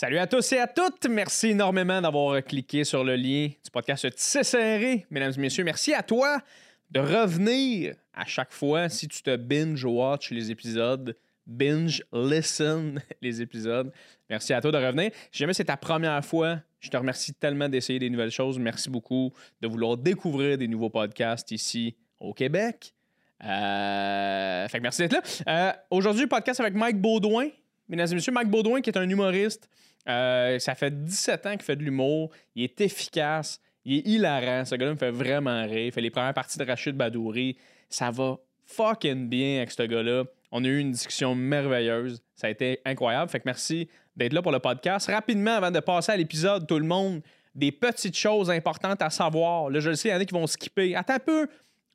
Salut à tous et à toutes. Merci énormément d'avoir cliqué sur le lien du podcast serré. Mesdames et messieurs, merci à toi de revenir à chaque fois si tu te binge-watch les épisodes, binge-listen les épisodes. Merci à toi de revenir. Si jamais c'est ta première fois, je te remercie tellement d'essayer des nouvelles choses. Merci beaucoup de vouloir découvrir des nouveaux podcasts ici au Québec. Euh, fait que merci d'être là. Euh, Aujourd'hui, podcast avec Mike Baudouin. Mesdames et messieurs, Mike Baudouin, qui est un humoriste. Euh, ça fait 17 ans qu'il fait de l'humour. Il est efficace. Il est hilarant. Ce gars-là me fait vraiment rire. Il fait les premières parties de Rachid Badouri. Ça va fucking bien avec ce gars-là. On a eu une discussion merveilleuse. Ça a été incroyable. Fait que merci d'être là pour le podcast. Rapidement, avant de passer à l'épisode, tout le monde, des petites choses importantes à savoir. Là, je le sais, il y en a qui vont skipper. Attends un peu.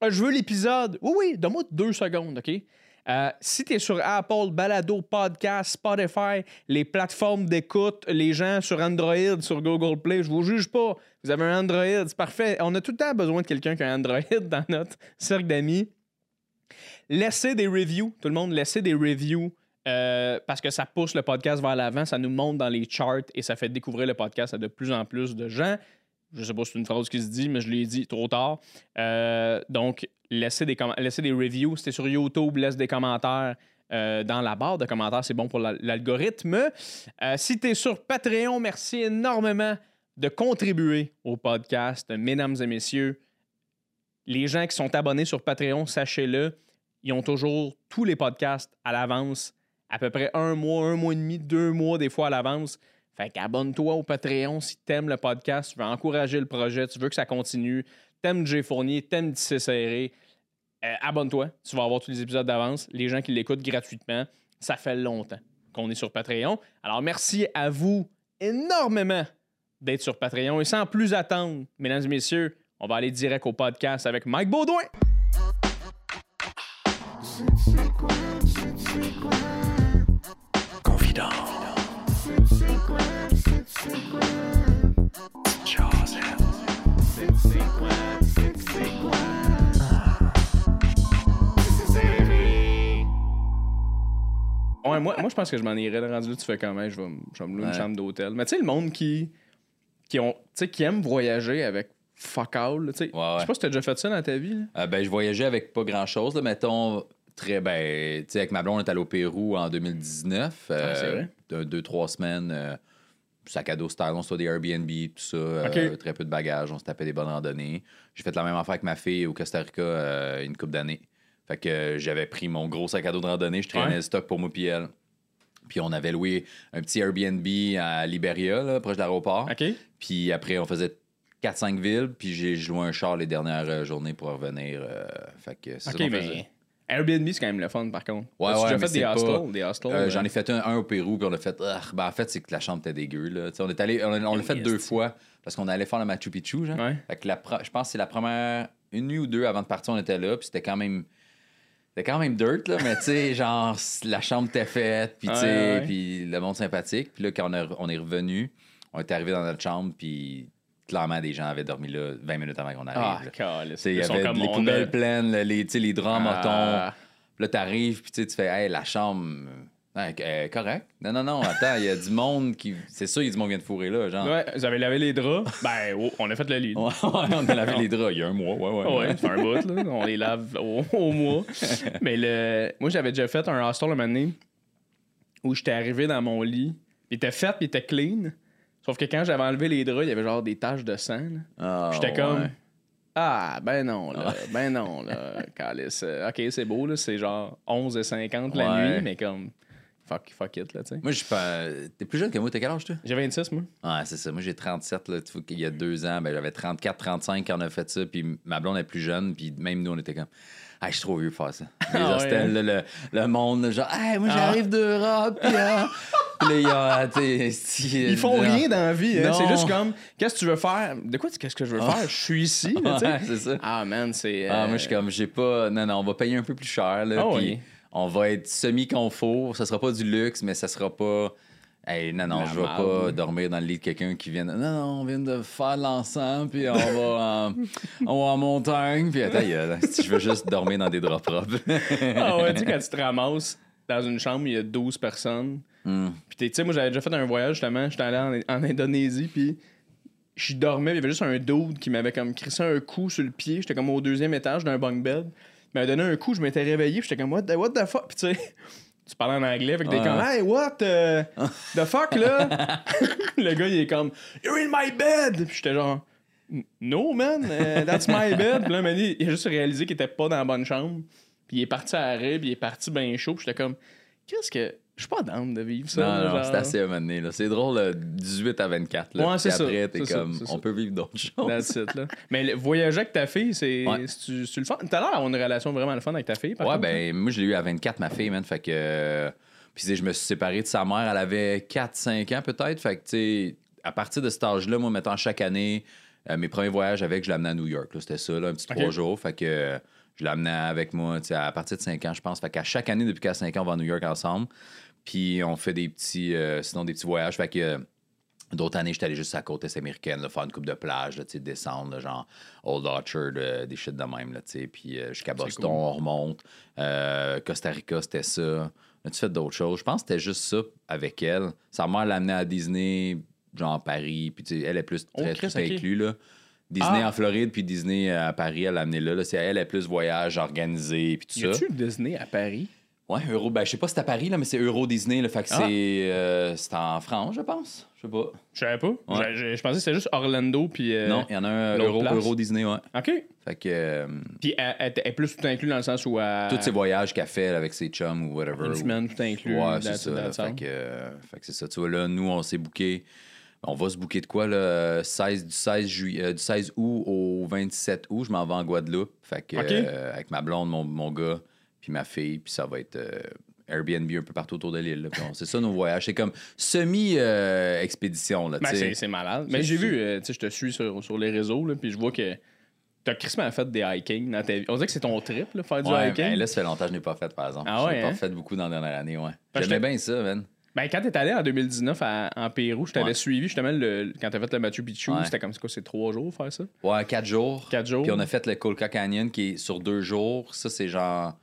Euh, Je veux l'épisode. Oui, oui, donne-moi deux secondes, OK? Euh, si tu es sur Apple, Balado, Podcast, Spotify, les plateformes d'écoute, les gens sur Android, sur Google Play, je vous juge pas. Vous avez un Android, c'est parfait. On a tout le temps besoin de quelqu'un qui a un Android dans notre cercle d'amis. Laissez des reviews, tout le monde, laissez des reviews euh, parce que ça pousse le podcast vers l'avant, ça nous monte dans les charts et ça fait découvrir le podcast à de plus en plus de gens. Je sais pas si c'est une phrase qui se dit, mais je l'ai dit trop tard. Euh, donc, laissez des, laissez des reviews. Si t'es sur YouTube, laisse des commentaires. euh, dans la barre de commentaires, c'est bon pour la- l'algorithme. Euh, si tu es sur Patreon, merci énormément de contribuer au podcast, mesdames et messieurs. Les gens qui sont abonnés sur Patreon, sachez-le, ils ont toujours tous les podcasts à l'avance, à peu près un mois, un mois et demi, deux mois des fois à l'avance. Fait qu'abonne-toi au Patreon si t'aimes le podcast, tu veux encourager le projet, tu veux que ça continue, t'aimes Jay Fournier, t'aimes Tissé Serré, euh, abonne-toi, tu vas avoir tous les épisodes d'avance. Les gens qui l'écoutent gratuitement, ça fait longtemps qu'on est sur Patreon. Alors merci à vous énormément d'être sur Patreon. Et sans plus attendre, mesdames et messieurs, on va aller direct au podcast avec Mike Baudouin. Confident. Ouais, moi, moi je pense que je m'en irais. Le rendu là, tu fais comment? Je vais, je vais me louer une Ouais. chambre d'hôtel. Mais tu sais, le monde qui, qui, ont, tu sais, qui aime voyager avec fuck all. là, tu sais. Ouais, ouais. Je sais pas si t'as déjà fait ça dans ta vie. là. Euh, ben, je voyageais avec pas grand chose, mettons. Très ben, tu sais, avec ma blonde, on est allé au Pérou en 2019. Ah, c'est vrai? de- deux, trois semaines. euh, sac à dos style, on soit des Airbnb, tout ça. euh, très peu de bagages, on se tapait des bonnes randonnées. J'ai fait la même affaire avec ma fille au Costa Rica euh, une couple d'années. Fait que euh, j'avais pris mon gros sac à dos de randonnée, je traînais Ouais. le stock pour moi puis elle. Puis on avait loué un petit Airbnb à Liberia, là, proche de l'aéroport. Puis après, on faisait 4-5 villes, puis j'ai joué un char les dernières euh, journées pour revenir. euh, fait que c'est OK, ça qu'on faisait. Airbnb, c'est quand même le fun, par contre. Ouais, As-tu ouais, déjà mais fait des c'est hostels? pas- Des hostels Euh, euh, J'en ai fait un, un au Pérou, puis on a fait. ah, ben en fait, c'est que la chambre était dégueu. Là. On, est allé, on, on l'a fait deux fois parce qu'on allait faire le Machu Picchu. Genre. Ouais. Fait que la je pense que c'est la première. Une nuit ou deux avant de partir, on était là, puis c'était quand même. C'était quand même dirt, là, mais tu sais, genre, la chambre était faite, puis tu sais, puis le monde sympathique. Puis là, quand on, a- on est revenu, on est arrivé dans notre chambre, puis clairement, des gens avaient dormi là 20 minutes avant qu'on Ah, arrive. sais, Il y avait les poubelles a- pleines, les, les draps. Ah. Puis là, t'arrives, puis tu fais, hey, la chambre. ouais, euh, correct? Non, non, non, attends, il y a du monde qui. C'est sûr, il y a du monde qui vient de fourrer là, genre. Ouais, vous avez lavé les draps? Ben, oh, on a fait le lit. Ouais, on a lavé les draps il y a un mois, ouais, ouais. Ouais, ça fait un bout, là. On les lave au, au mois. Mais le... moi, j'avais déjà fait un hostel un moment donné où j'étais arrivé dans mon lit. Il était fait, puis il était clean. Sauf que quand j'avais enlevé les draps, il y avait genre des taches de sang. Ah, J'étais ouais. comme. Ah, ben non, là. Ben non, là. Calice. Ok, c'est beau, là. C'est genre 11h50 la Ouais. nuit, mais comme. Fuck, fuck it, là, tu sais. Moi, je suis pas. T'es plus jeune que moi, t'as quel âge, toi? J'ai 26, moi. Ouais, c'est ça. Moi, j'ai 37, là. Tu vois qu'il y a deux ans, ben, j'avais 34, 35 quand on a fait ça. Puis ma blonde est plus jeune, puis même nous, on était comme. Ah, je suis trop vieux pour faire ça. Les Ah ouais, hostels, le, le monde, genre, hey, moi, Ah. j'arrive d'Europe, puis ah. Là, sais, si- Ils font rien dans la vie. hein. C'est juste comme, qu'est-ce que tu veux faire? De quoi, tu- qu'est-ce que je veux faire? Je suis ici, là. Ouais, c'est ça. Ah, man, c'est. Ah, euh, moi, je suis comme, j'ai pas. Non, non, on va payer un peu plus cher, là. Ah puis oui. on va être semi-confort. Ça sera pas du luxe, mais ça sera pas. Hey, non, non, La je vais pas dormir dans le lit de quelqu'un qui vient. de- Non, non, on vient de faire l'encens, puis on va en, on va en montagne, puis attends, je veux juste dormir dans des draps propres. Ah ouais, tu sais, quand tu te ramasses dans une chambre, il y a 12 personnes, Hmm. Puis, tu sais, moi, j'avais déjà fait un voyage, justement. J'étais allé en, en Indonésie, puis je dormais. Il y avait juste un dude qui m'avait comme crissé un coup sur le pied. J'étais comme au deuxième étage d'un bunk bed. Il m'avait donné un coup, je m'étais réveillé, j'étais comme, what the, what the fuck? Puis, tu sais, tu parles en anglais, fait que t'es Ouais. comme, hey, what uh, the fuck, là? le gars, il est comme, you're in my bed! Puis j'étais genre, no, man, uh, that's my bed. Puis là, il m'a dit- il a juste réalisé qu'il était pas dans la bonne chambre. Puis il est parti à l'arrêt, puis il est parti bien chaud. Puis j'étais comme, qu'est-ce que. Je suis pas down de vivre ça. Non, non, genre. c'est assez à un moment donné, là. C'est drôle, là, 18 à 24. Là, Ouais, c'est ça, après, t'es ça, comme, ça. on peut vivre d'autres choses. That's it, là. Mais le- voyager avec ta fille, c'est Ouais. c'est le fun? T'as l'air d'avoir une relation vraiment le fun avec ta fille, par ouais, contre, ben, moi, je l'ai eu à 24, ma fille, man. Fait que. Puis, tu je me suis séparé de sa mère, elle avait 4-5 ans peut-être. Fait que, tu sais, à partir de cet âge-là, moi, mettant chaque année, euh, mes premiers voyages avec, je l'amenais à New York. là. C'était ça, là, un petit Ok. trois jours. Fait que je l'amenais avec moi, tu à partir de 5 ans, je pense. Fait qu'à chaque année, depuis qu'à 5 ans, on va à New York ensemble. Puis, on fait des petits, euh, sinon, des petits voyages. Fait que. euh, D'autres années, j'étais allé juste à la côte est américaine, là, faire une coupe de plage, là, descendre, là, genre Old Orchard, euh, des shit de même, là. Puis jusqu'à Boston, cool. on remonte. Costa Rica, c'était ça. As-tu fait d'autres choses? Je pense que c'était juste ça avec elle. Sa mère l'a amenée à Disney, genre à Paris. Puis elle est plus Oh, très Christ, ok. inclus, là. Disney Ah. en Floride, puis Disney à Paris, elle l'a amené là. là. C'est elle, elle est plus voyage organisé, puis tout Y ça. a-tu Disney à Paris? Ouais, Euro, ben, je sais pas si c'est à Paris, là, mais c'est Euro Disney, là. Fait que Ah. c'est euh, c'est en France, je pense. Je sais pas. Je savais pas. Je- Je je pensais que c'était juste Orlando, puis. euh, non, il y en a un Euro? Euro Disney, ouais. OK. Fait que euh, Puis elle, elle- elle est plus tout inclus dans le sens où. elle- tous ces voyages qu'elle fait avec ses chums ou whatever. Une semaine tout inclus. Ouais, c'est ça. Fait que, euh, fait que c'est ça. Tu vois, là, nous, on s'est booké. On va se booker de quoi, là? 16, du, 16 juillet, euh, du 16 août au 27 août, je m'en vais en Guadeloupe. Fait que, euh, avec ma blonde, mon, mon gars, puis ma fille, puis ça va être euh, Airbnb un peu partout autour de l'île. C'est ça nos voyages. C'est comme semi-expédition, là, Ben, c'est malade. Mais j'ai vu, euh, tu sais, je te suis sur, sur les réseaux, là, puis je vois que t'as crissement fait des hiking dans ta vie. On dirait que c'est ton trip, là, faire du Ouais, hiking. ben là, ça fait longtemps que je n'ai pas fait, par exemple. Ah Je n'ai hein? pas fait beaucoup dans la dernière année, ouais. J'aimais bien ça, man. Ben, quand t'es allé en 2019 à- en Pérou, je t'avais Ouais. suivi justement le, quand t'as fait le Machu Picchu. Ouais. C'était comme quoi, c'est trois jours faire ça? Ouais, quatre jours. Quatre jours. Puis on a fait le Colca Canyon qui est sur deux jours. Ça, c'est genre.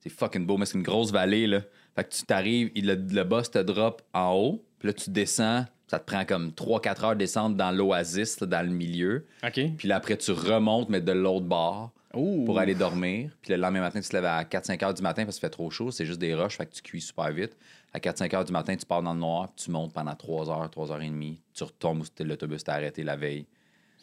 C'est fucking beau, mais c'est une grosse vallée, là. Fait que tu t'arrives, le, le boss te drop en haut, puis là, tu descends. Ça te prend comme 3-4 heures de descendre dans l'oasis, là, dans le milieu. OK. Puis là, après, tu remontes, mais de l'autre bord Ouh. pour aller dormir. Puis le lendemain matin, tu te lèves à 4-5 heures du matin parce qu'il fait trop chaud. C'est juste des roches, fait que tu cuis super vite. À 4-5 heures du matin, tu pars dans le noir, puis tu montes pendant 3 heures, 3 heures et demie. Tu retombes où l'autobus t'a arrêté la veille.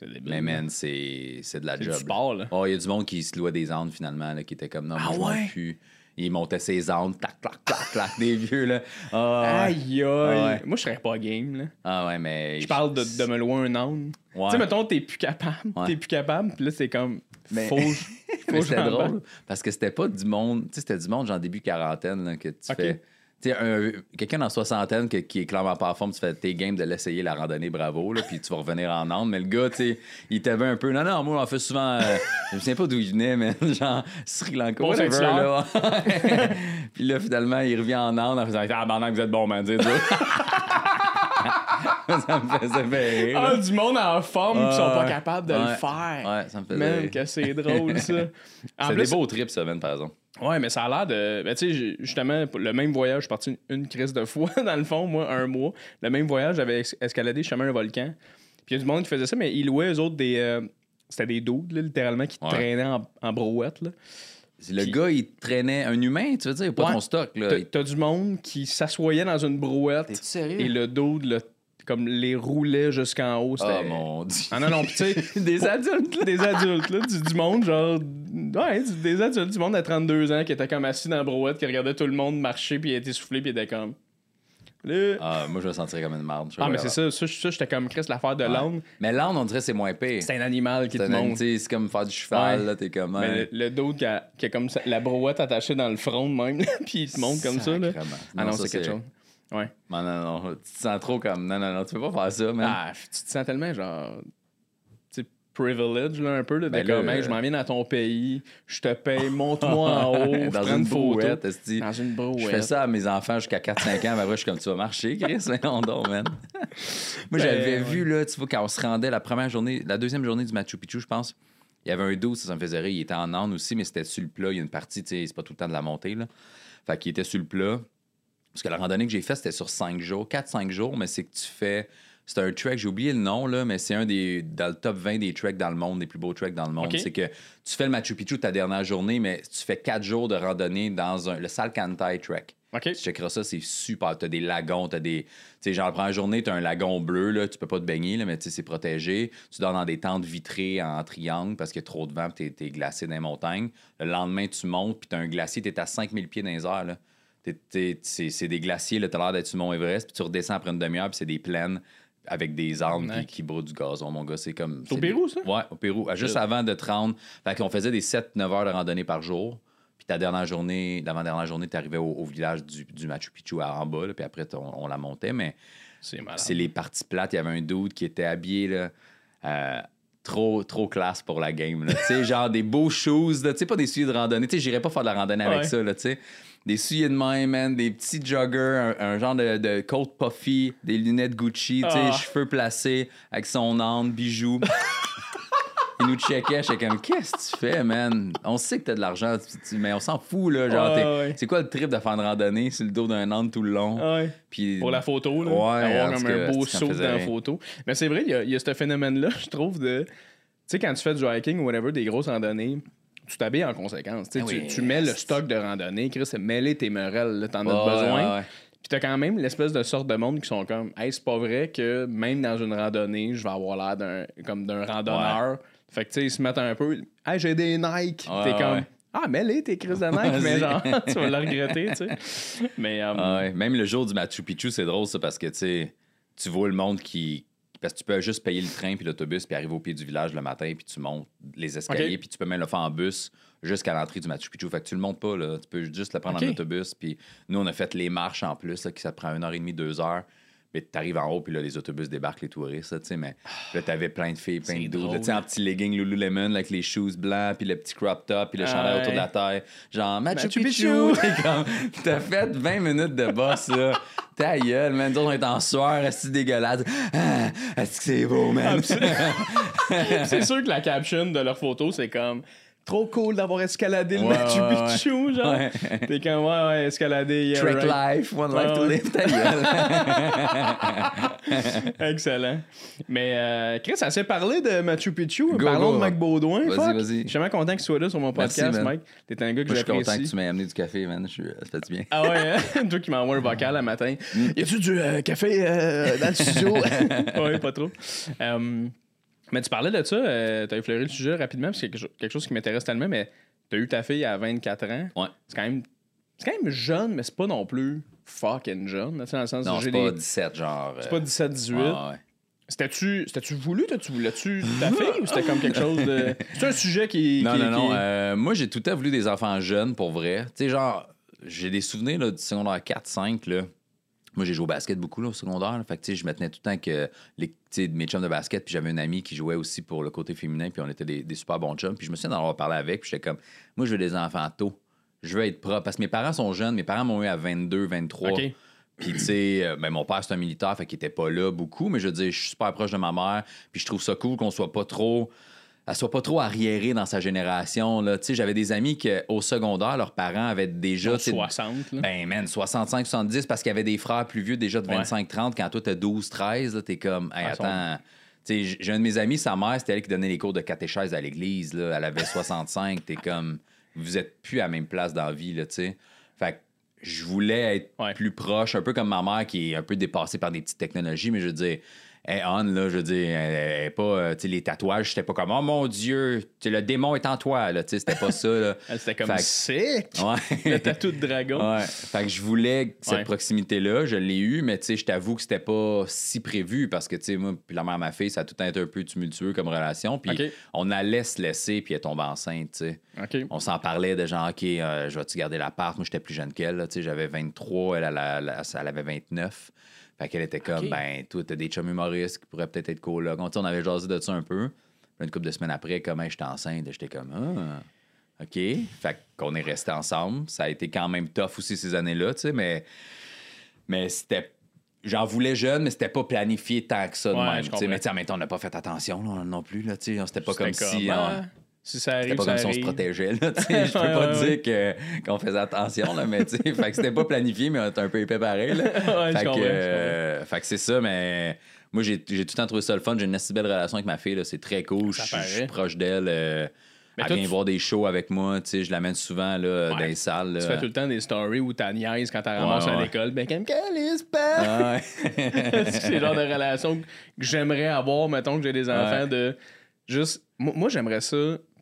Débile. Mais man, c'est de la C'est job. du sport, là. Oh, il y a du monde qui se louait des ânes finalement, là, qui était comme non, Ah ouais? plus. Il montait ses ânes, tac, clac, clac, clac, des vieux, là. Ah. Aïe, aïe. Ouais. Moi, je serais pas game, là. Ah ouais, mais. Je parle de, de me louer un âne. Ouais. Tu sais, mettons, t'es plus capable. T'es plus capable. Puis là, c'est comme. Mais- Faut. Mais c'était drôle parce que c'était pas du monde, tu sais, c'était du monde genre début quarantaine là, que tu fais. Quelqu'un dans soixantaine que- qui est clairement pas en forme, tu fais tes games de l'essayer la randonnée, bravo, là, puis tu vas revenir en Inde. Mais le gars, tu il t'avait un peu. Non, non, moi, on fait souvent. euh, je me souviens pas d'où il venait, mais genre Sri Lanka, Bon, whatever, là. puis là, finalement, il revient en Inde en faisant Ah, ben, vous êtes bon, man, dis Ça me faisait bien rire. Ah, du monde en forme qui sont pas capables de le faire. Ouais, ça me faisait rire. que c'est drôle, ça. En C'est des beaux trips, ça, man, par exemple. Ouais, mais ça a l'air de. Ben, tu sais, justement, le même voyage, je suis parti une, une crise de fois, dans le fond, moi, un mois. Le même voyage, j'avais es- escaladé chemin un volcan. Puis il y a du monde qui faisait ça, mais ils louaient eux autres des. euh, C'était des dudes, là, littéralement, qui Ouais. traînaient en, en brouette. Là. Le Puis- gars, il traînait un humain, tu veux dire, pas Ouais. ton stock, là. T'as- du monde qui s'assoyait dans une brouette et le dude, là, comme les roulait jusqu'en haut. Oh mon dieu. Ah non, non, tu sais. Des adultes, là. Des adultes, là. Du, du monde, genre. Ouais, du- des adultes, du monde à 32 ans qui était comme assis dans la brouette, qui regardait tout le monde marcher, puis il était soufflé, puis il était comme. Là. Ah, moi, je me sentirais comme une marde. Ah, mais c'est ça, ça, ça, j'étais comme Chris, l'affaire de Ouais. l'âne. Mais l'âne, on dirait que c'est moins pire. C'est un animal qui te monte. c'est comme faire du cheval, Ouais. là, t'es comme... Mais le, le dude qui a, qui a comme ça- la brouette attachée dans le front même, puis il te monte comme ça. Là. Ah non, ça, c'est quelque chose. Ouais. Non, non, non, tu te sens trop comme... Non, non, non, tu peux pas faire ça, man. Ah, tu te sens tellement genre. Privilege, là, un peu. Là, de Ben comme, hey, euh, je m'en viens dans ton pays, je te paye, monte-moi en haut, Dans une une brouette. Dans une brouette. Je fais ça à mes enfants jusqu'à 4-5 ans, mais après, je suis comme, tu vas marcher, Chris? Mais non, non, man. Moi, Ben, j'avais ouais. vu, là, tu vois, quand on se rendait la première journée, la deuxième journée du Machu Picchu, je pense, il y avait un dos, ça, ça me faisait rire. Il était en Inde aussi, mais c'était sur le plat. Il y a une partie, tu sais, c'est pas tout le temps de la montée, là. Fait qu'il était sur le plat. Parce que la randonnée que j'ai faite, c'était sur 5 jours, 4-5 jours, mais c'est que tu fais. C'est un trek, j'ai oublié le nom, là, mais c'est un des. dans le top 20 des treks dans le monde, des plus beaux treks dans le monde. C'est que tu fais le Machu Picchu ta dernière journée, mais tu fais 4 jours de randonnée dans un, le Salcantay Trek. OK. Tu checkeras ça, c'est super. T'as des lagons, t'as des. Tu sais, genre, la première journée, t'as un lagon bleu, là, tu peux pas te baigner, là, mais tu sais, c'est protégé. Tu dors dans des tentes vitrées en triangle parce qu'il y a trop de vent, t'es, t'es glacé dans les montagnes. Le lendemain, tu montes, puis t'as un glacier, t'es à 5000 pieds dans les airs, là. C'est, des glaciers, là, t'as l'air d'être sur Mont Everest, puis tu redescends après une demi-heure, puis c'est des plaines avec des arbres qui, qui du gazon, mon gars. C'est comme. C'est au Pérou, ça? Ouais, au Pérou. Juste avant de te rendre. Fait qu'on faisait des 7-9 heures de randonnée par jour. Puis ta dernière journée, l'avant-dernière journée, tu arrivais au, au village du, du Machu Picchu à en bas, là, puis après, on, on la montait. Mais C'est les parties plates. Il y avait un dude qui était habillé là, euh, trop, trop classe pour la game. Tu sais, genre des beaux shoes, tu sais, pas des souliers de randonnée. Tu sais, j'irais pas faire de la randonnée avec ça, là, tu sais. Des souliers de main, man, des petits joggers, un, un genre de, de coat puffy, des lunettes Gucci, tu sais, Ah. cheveux placés, avec son âne, bijoux. Il nous checkait, j'étais comme, qu'est-ce que tu fais, man? On sait que t'as de l'argent, mais on s'en fout, là. Genre, t'es- ouais. c'est quoi le trip de faire une randonnée sur le dos d'un âne tout le long? Ouais. Puis Pour la photo, là. Ouais, avoir comme un beau saut dans la photo. Mais c'est vrai, il y, a- y a ce phénomène-là, je trouve, de. Tu sais, quand tu fais du hiking ou whatever, des grosses randonnées, tu t'habilles en conséquence. Tu Ah tu- mets le stock de randonnée, Chris, mêler tes merelles, t'en Ouais, as besoin. ouais, ouais. Puis t'as quand même l'espèce de sorte de monde qui sont comme, hey, c'est pas vrai que même dans une randonnée, je vais avoir l'air d'un, comme d'un randonneur. Fait que tu sais, ils se mettent un peu, hey, j'ai des Nike. T'es comme, ah, mets-les tes Chris de Nike, mais genre, tu vas le regretter, tu sais. Mais, euh, Ah ouais. Même le jour du Machu Picchu, c'est drôle ça parce que tu sais, tu vois le monde qui. Parce que tu peux juste payer le train puis l'autobus puis arriver au pied du village le matin puis tu montes les escaliers puis tu peux même le faire en bus jusqu'à l'entrée du Machu Picchu. Fait que tu le montes pas là, tu peux juste le prendre en autobus puis nous on a fait les marches en plus là, qui ça te prend une heure et demie, deux heures. Mais t'arrives en haut, puis là, les autobus débarquent, les touristes, là, tu sais, mais là, t'avais plein de filles, plein de drôle. tu sais, en petit legging Lululemon, avec les shoes blancs, puis le petit crop top, puis le chandail autour de la taille. Genre, Machu, Machu Picchu! Picchu. T'es comme, t'as fait 20 minutes de boss, là. Ta gueule, man. On est en sueur, c'est dégueulasse. Ah, est-ce que c'est beau, man? c'est sûr que la caption de leur photo, c'est comme trop cool d'avoir escaladé le Ouais, Machu ouais, ouais. Picchu, genre. Ouais. T'es comme, ouais, ouais, escaladé. yeah, Trick right. life, one Ouais, life to live, ta. Excellent. Mais euh, Chris, ça s'est parlé de Machu Picchu. Go, Parlons go. de Mike Baudouin. Vas-y, fuck. vas-y. Je suis vraiment content que tu sois là sur mon Merci, podcast, man. Mike. T'es un gars que Moi, je suis content que j'apprécie. tu m'aies amené du café, man. Je suis... Ça fait du bien. Ah ouais, hein? toi qui m'envoie un vocal le matin. Mm. Y a-tu du euh, café euh, dans le studio? ouais, pas trop. Euh, mais tu parlais de ça, euh, t'as effleuré le sujet rapidement, parce que c'est quelque cho- quelque chose qui m'intéresse tellement, mais t'as eu ta fille à 24 ans. Ouais. C'est quand même, c'est quand même jeune, mais c'est pas non plus fucking jeune, tu dans le sens Non, c'est pas des- 17, genre. C'est euh, pas 17-18. ah, ouais. C'était-tu, c'était-tu voulu? T'as-tu voulais-tu ta fille ou c'était comme quelque chose de. C'est un sujet qui. Non, qui- non, non. qui- euh, moi, j'ai tout temps voulu des enfants jeunes, pour vrai. Tu sais, genre, j'ai des souvenirs là, du secondaire 4-5, là. Moi, j'ai joué au basket beaucoup là, au secondaire. là. Fait que, je me tenais tout le temps que les, mes chums de basket. Puis j'avais une amie qui jouait aussi pour le côté féminin. Puis on était des, des super bons chums. Puis je me souviens d'en avoir parlé avec. Puis j'étais comme, moi, je veux des enfants tôt. Je veux être propre. Parce que mes parents sont jeunes. Mes parents m'ont eu à 22, 23. Ok. Puis, tu sais, euh, ben, mon père, c'est un militaire, fait qu'il était pas là beaucoup, mais je veux dire, je suis super proche de ma mère, puis je trouve ça cool qu'on soit pas trop. Elle soit pas trop arriérée dans sa génération. Là. Tu sais, J'avais des amis qui, au secondaire, leurs parents avaient déjà. tu sais, 60, là. Ben, man, 65, 70, parce qu'il y avait des frères plus vieux, déjà de Ouais. 25, 30. Quand toi, t'as 12, 13, là, t'es comme, hey, Ah, attends. J'ai un de mes amis, sa mère, c'était elle qui donnait les cours de catéchèse à l'église. là. Elle avait 65. T'es comme, vous êtes plus à la même place dans la vie, là, tu sais. Fait que je voulais être Ouais. plus proche, un peu comme ma mère qui est un peu dépassée par des petites technologies, mais je veux dire, elle, on, là, je veux dire, elle, est pas, euh, tu sais, les tatouages, c'était pas comme, oh mon Dieu, le démon est en toi, là, tu sais, c'était pas ça, là. C'était comme Fait sick! Ouais. Le tatou de dragon. Ouais. Fait que je voulais cette Ouais. proximité-là, je l'ai eu, mais tu sais, je t'avoue que c'était pas si prévu parce que, tu sais, moi, puis la mère de ma fille, ça a tout été un peu tumultueux comme relation. Puis on allait se laisser, puis elle tombe enceinte, tu sais. On s'en parlait de genre, OK, euh, je vais-tu garder l'appart? Moi, j'étais plus jeune qu'elle, tu sais, j'avais 23, elle, elle, elle, elle avait 29. Fait qu'elle était comme, ben, toi, t'as des chums humoristes qui pourraient peut-être être colocs. On, on avait jasé de ça un peu. Puis une couple de semaines après, comment j'étais enceinte, j'étais comme, ah, OK. Fait qu'on est restés ensemble. Ça a été quand même tough aussi ces années-là, tu sais, mais, mais c'était. J'en voulais jeune, mais c'était pas planifié tant que ça de Ouais, même. Mais comprends. tu sais, en même temps, on n'a pas fait attention là, non plus. Là, tu sais. c'était pas comme si. comme, on- ah, Si ça C'était arrive, pas ça comme si on se protégeait, là. Je peux Ouais, pas ouais, te ouais. dire que- qu'on faisait attention, là, mais tu sais, fait que c'était pas planifié, mais on était un peu épais pareil, là. Fait, que, euh, fait que c'est ça, mais moi, j'ai j'ai tout le temps trouvé ça le fun. J'ai une assez belle relation avec ma fille, là. C'est très cool. Je suis proche d'elle. euh, Mais elle toi, vient tu- voir des shows avec moi, tu sais. Je l'amène souvent, là, dans les salles. là. Tu fais tout le temps des stories où t'as niaise quand t'as ramassé Ouais, à l'école. Ben, comme, pas! Ah c'est le genre de relation que j'aimerais avoir, mettons que j'ai des enfants, de juste. Moi, moi, j'aimerais ça,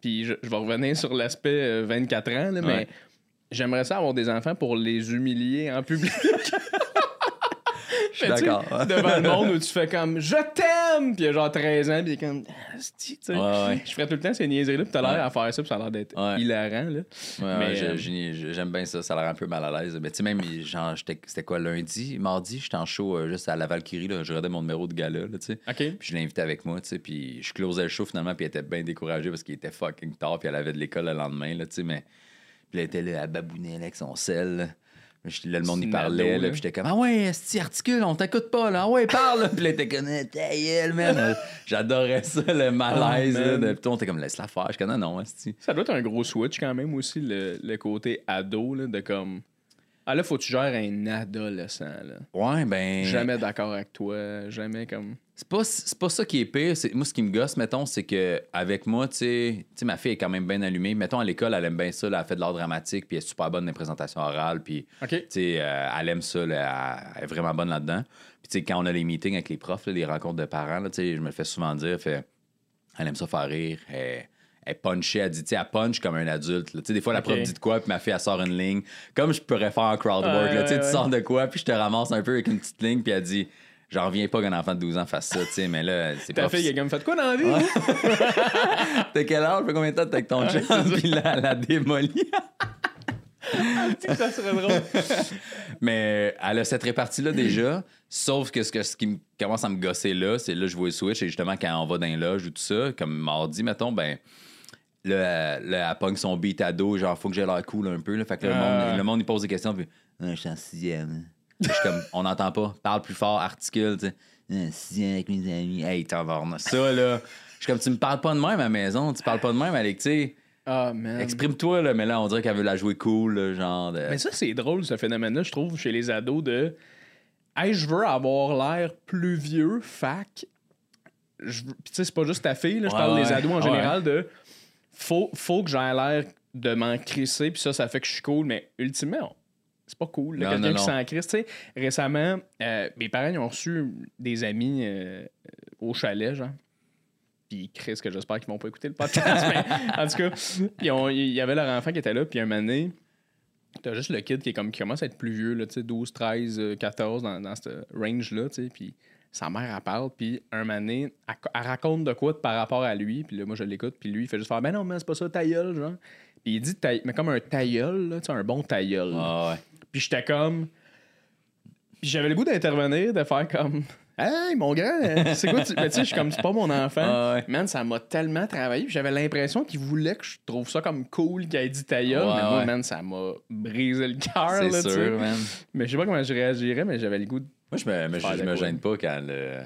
puis je, je vais revenir sur l'aspect euh, 24 ans, là, mais Ouais. j'aimerais ça avoir des enfants pour les humilier en public. Je suis d'accord. devant le monde où tu fais comme je t'aime, puis genre 13 ans, puis comme Ah, tu sais? Ouais, ouais. Je ferais tout le temps ces niaiseries-là, puis t'as l'air Ouais. à faire ça, puis ça a l'air d'être hilarant. Là. Ouais, Mais, euh, j'aime bien ça, ça a l'air un peu mal à l'aise. Mais tu sais, même, genre, c'était quoi, lundi, mardi, j'étais en show euh, juste à la Valkyrie, là, je regardais mon numéro de gala, là, tu sais. OK. Puis je l'ai invité avec moi, tu sais, puis je closais le show finalement, puis elle était bien découragée parce qu'il était fucking tard, puis elle avait de l'école le lendemain, là, tu sais, mais... Puis elle était là, à babouiner là, avec son sel, le monde y parlait, là, puis j'étais comme, ah ouais, esti, articule, on t'écoute pas, là, ah ouais, parle. Puis là, t'es comme, Eh, ta gueule, man. J'adorais ça, le malaise, Oh, là. Puis on était comme, laisse-la faire. Je comme, non, non, esti. Ça doit être un gros switch quand même aussi, le, le côté ado, là, de comme. Ah là, faut que tu gères un adolescent. Là. Ouais, ben. Jamais d'accord avec toi, jamais comme. C'est pas, pas ça qui est pire. C'est, moi, ce qui me gosse, mettons, c'est que avec moi, tu sais, ma fille est quand même bien allumée. Mettons, à l'école, elle aime bien ça. là, elle fait de l'art dramatique, puis elle est super bonne dans les présentations orales, puis, tu sais, euh, elle aime ça. là, elle, est vraiment bonne là-dedans. Puis, tu sais, quand on a les meetings avec les profs, là, les rencontres de parents, tu sais, je me le fais souvent dire, fait, elle aime ça faire rire. Elle, elle punchait, elle dit, tu sais, elle punch comme un adulte. Tu sais, des fois, la prof dit de quoi, puis ma fille, elle sort une ligne. Comme je pourrais faire en crowd work, là, tu sais, ouais, tu ouais. sors de quoi, puis je te ramasse un peu avec une petite ligne, puis elle dit, j'en reviens pas qu'un enfant de 12 ans fasse ça, tu sais, mais là, c'est Ta pas fille, elle a comme fait quoi dans la vie? T'as quel âge? Fait combien de temps t'es avec ton chum? Puis là, elle a démoli. ça serait drôle. Mais elle a cette répartie-là déjà. Sauf que ce, que ce qui me- commence à me gosser là, c'est là, je vois le switch. Et justement, quand on va dans les loges ou tout ça, comme mardi, mettons, ben. Là, elle- elle pogne son beat à dos, genre, faut que j'ai l'air cool un peu. Là. Fait que là, le, Ah. monde, le monde, il pose des questions, puis, Ah, je suis en sixième. Je suis comme, on n'entend pas, parle plus fort, articule, tu sais. Ah, sixième avec mes amis. Hey, t'en Ça, là. Je suis comme, tu me parles pas de même à la maison, tu parles pas de même avec, tu sais. Ah, man. Exprime-toi, là, mais là, on dirait qu'elle veut la jouer cool, là, genre. De... Mais ça, c'est drôle, ce phénomène-là, je trouve, chez les ados de. Hey, je veux avoir l'air plus vieux, fac. Je Puis tu sais, c'est pas juste ta fille, là, je Ouais, parle des ados en Ouais. général, de. Faut, faut que j'aie l'air de m'en crisser, puis ça, ça fait que je suis cool, mais ultimement, c'est pas cool. Quelqu'un qui s'en crisse. Tu sais, récemment, euh, mes parents ils ont reçu des amis euh, au chalet, genre. Puis Chris, que j'espère qu'ils vont pas écouter le podcast, mais en tout cas, il y avait leur enfant qui était là, puis un moment donné, t'as juste le kid qui, est comme, qui commence à être plus vieux, là, tu sais, 12, 13, euh, 14, dans, dans ce range-là, puis sa mère, elle parle, puis un moment donné, elle, elle raconte de quoi par rapport à lui, puis là, moi, je l'écoute, puis lui, il fait juste faire, ben non, mais c'est pas ça, ta gueule, genre. Puis il dit, mais comme un tailleul, là, un bon tailleul. Ah ouais. Puis j'étais comme. Puis j'avais le goût d'intervenir, de faire comme. Hey, mon grand, c'est quoi? tu- Mais tu sais, je suis comme, c'est pas mon enfant. Ah ouais. Man, ça m'a tellement travaillé. puis J'avais l'impression qu'il voulait que je trouve ça comme cool qu'il ait dit ta gueule. Ouais, mais moi, ouais. man, ça m'a brisé le cœur. C'est sûr, man. Mais je sais pas comment je réagirais, mais j'avais le goût de. Moi, je me, je, me gêne pas quand le.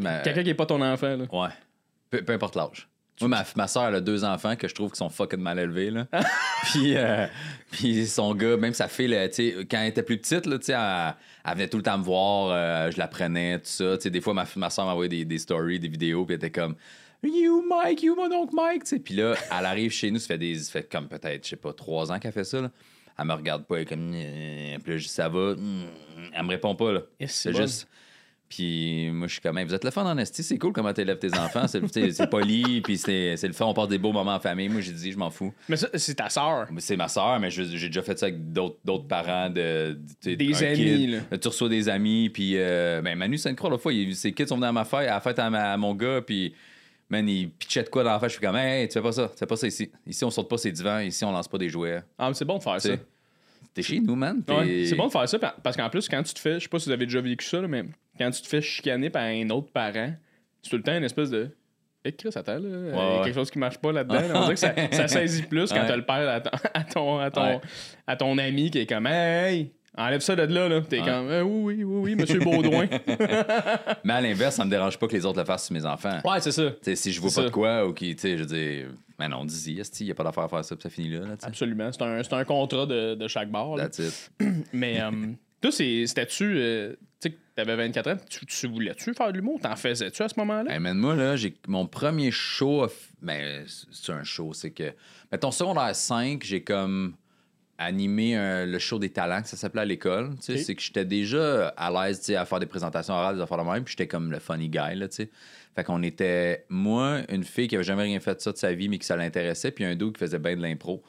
Ma. Quelqu'un qui est pas ton enfant, là. Ouais. Peu, peu importe l'âge. Moi, ma, ma soeur, elle a deux enfants que je trouve qui sont fucking mal élevés. Là. puis, euh, puis son gars, même sa fille, là, quand elle était plus petite, là, elle, elle venait tout le temps me voir, euh, je la prenais, tout ça. Tu sais, des fois, ma, ma soeur m'envoyait des, des stories, des vidéos, puis elle était comme You, Mike, you, mon oncle Mike. Tu sais, Puis là, elle arrive chez nous, ça fait, des, ça fait comme peut-être, je sais pas, trois ans qu'elle fait ça. Là. Elle me regarde pas, elle est comme Puis là, je dis Ça va? Mm. Elle me répond pas. Là. C'est bon. Puis moi, je suis comme, vous êtes le fun en esti, c'est cool comment t'élèves tes enfants. C'est, poli, puis c'est, le fun, on passe des beaux moments en famille. Moi, j'ai dit, je m'en fous. Mais ça, c'est ta sœur. C'est ma soeur, mais j'ai déjà fait ça avec d'autres, parents de, de- Des amis, kid. là. Tu reçois des amis, puis euh, ben, Manu Sainte-Croix, l'autre fois, il- ses kids sont venus à ma fête, à la fête à, ma- à mon gars, puis man, il pitchait de quoi dans la fête. Je suis comme, hey, tu fais pas ça, tu fais pas ça ici. Ici, on saute pas ses divans, ici, on lance pas des jouets. Ah, mais c'est bon de faire ça. T'es chez nous, man. Ouais, c'est bon de faire ça pa- parce qu'en plus, quand tu te fais, je sais pas si vous avez déjà vécu ça, là, mais quand tu te fais chicaner par un autre parent, c'est tout le temps une espèce de. Eh, Chris, attends, là. il y a ouais. quelque chose qui marche pas là-dedans. là. On dirait que ça, ça saisit plus quand Ouais. t'as le père à ton, à ton, à ton, à ton ami qui est comme Hey, Enlève ça de là, là. T'es comme, euh, oui, oui, oui, oui, monsieur Baudouin. Mais à l'inverse, ça me dérange pas que les autres le fassent sur mes enfants. ouais, c'est ça. Tu si je vois pas ça. de quoi ou qui, tu sais, je dis, mais non, dis-y, il n'y a pas d'affaire à faire ça, puis ça finit là, là, tu. Absolument. C'est un, un contrat de, de chaque bar. là. That's it. Mais toi, c'était-tu. euh, tu sais, t'avais 24 ans, tu, tu voulais-tu faire de l'humour? T'en faisais-tu à ce moment-là? Hey, man, moi, là, j'ai mon premier show, ben, c'est un show, c'est que, mettons, secondaire 5, j'ai comme animé un- le show des talents, que ça s'appelait à l'école, c'est que j'étais déjà à l'aise, tu sais, à faire des présentations orales, des affaires de même, puis j'étais comme le funny guy, là, tu sais. Fait qu'on était, moi, une fille qui avait jamais rien fait de ça de sa vie, mais qui ça l'intéressait, puis un dude qui faisait bien de l'impro.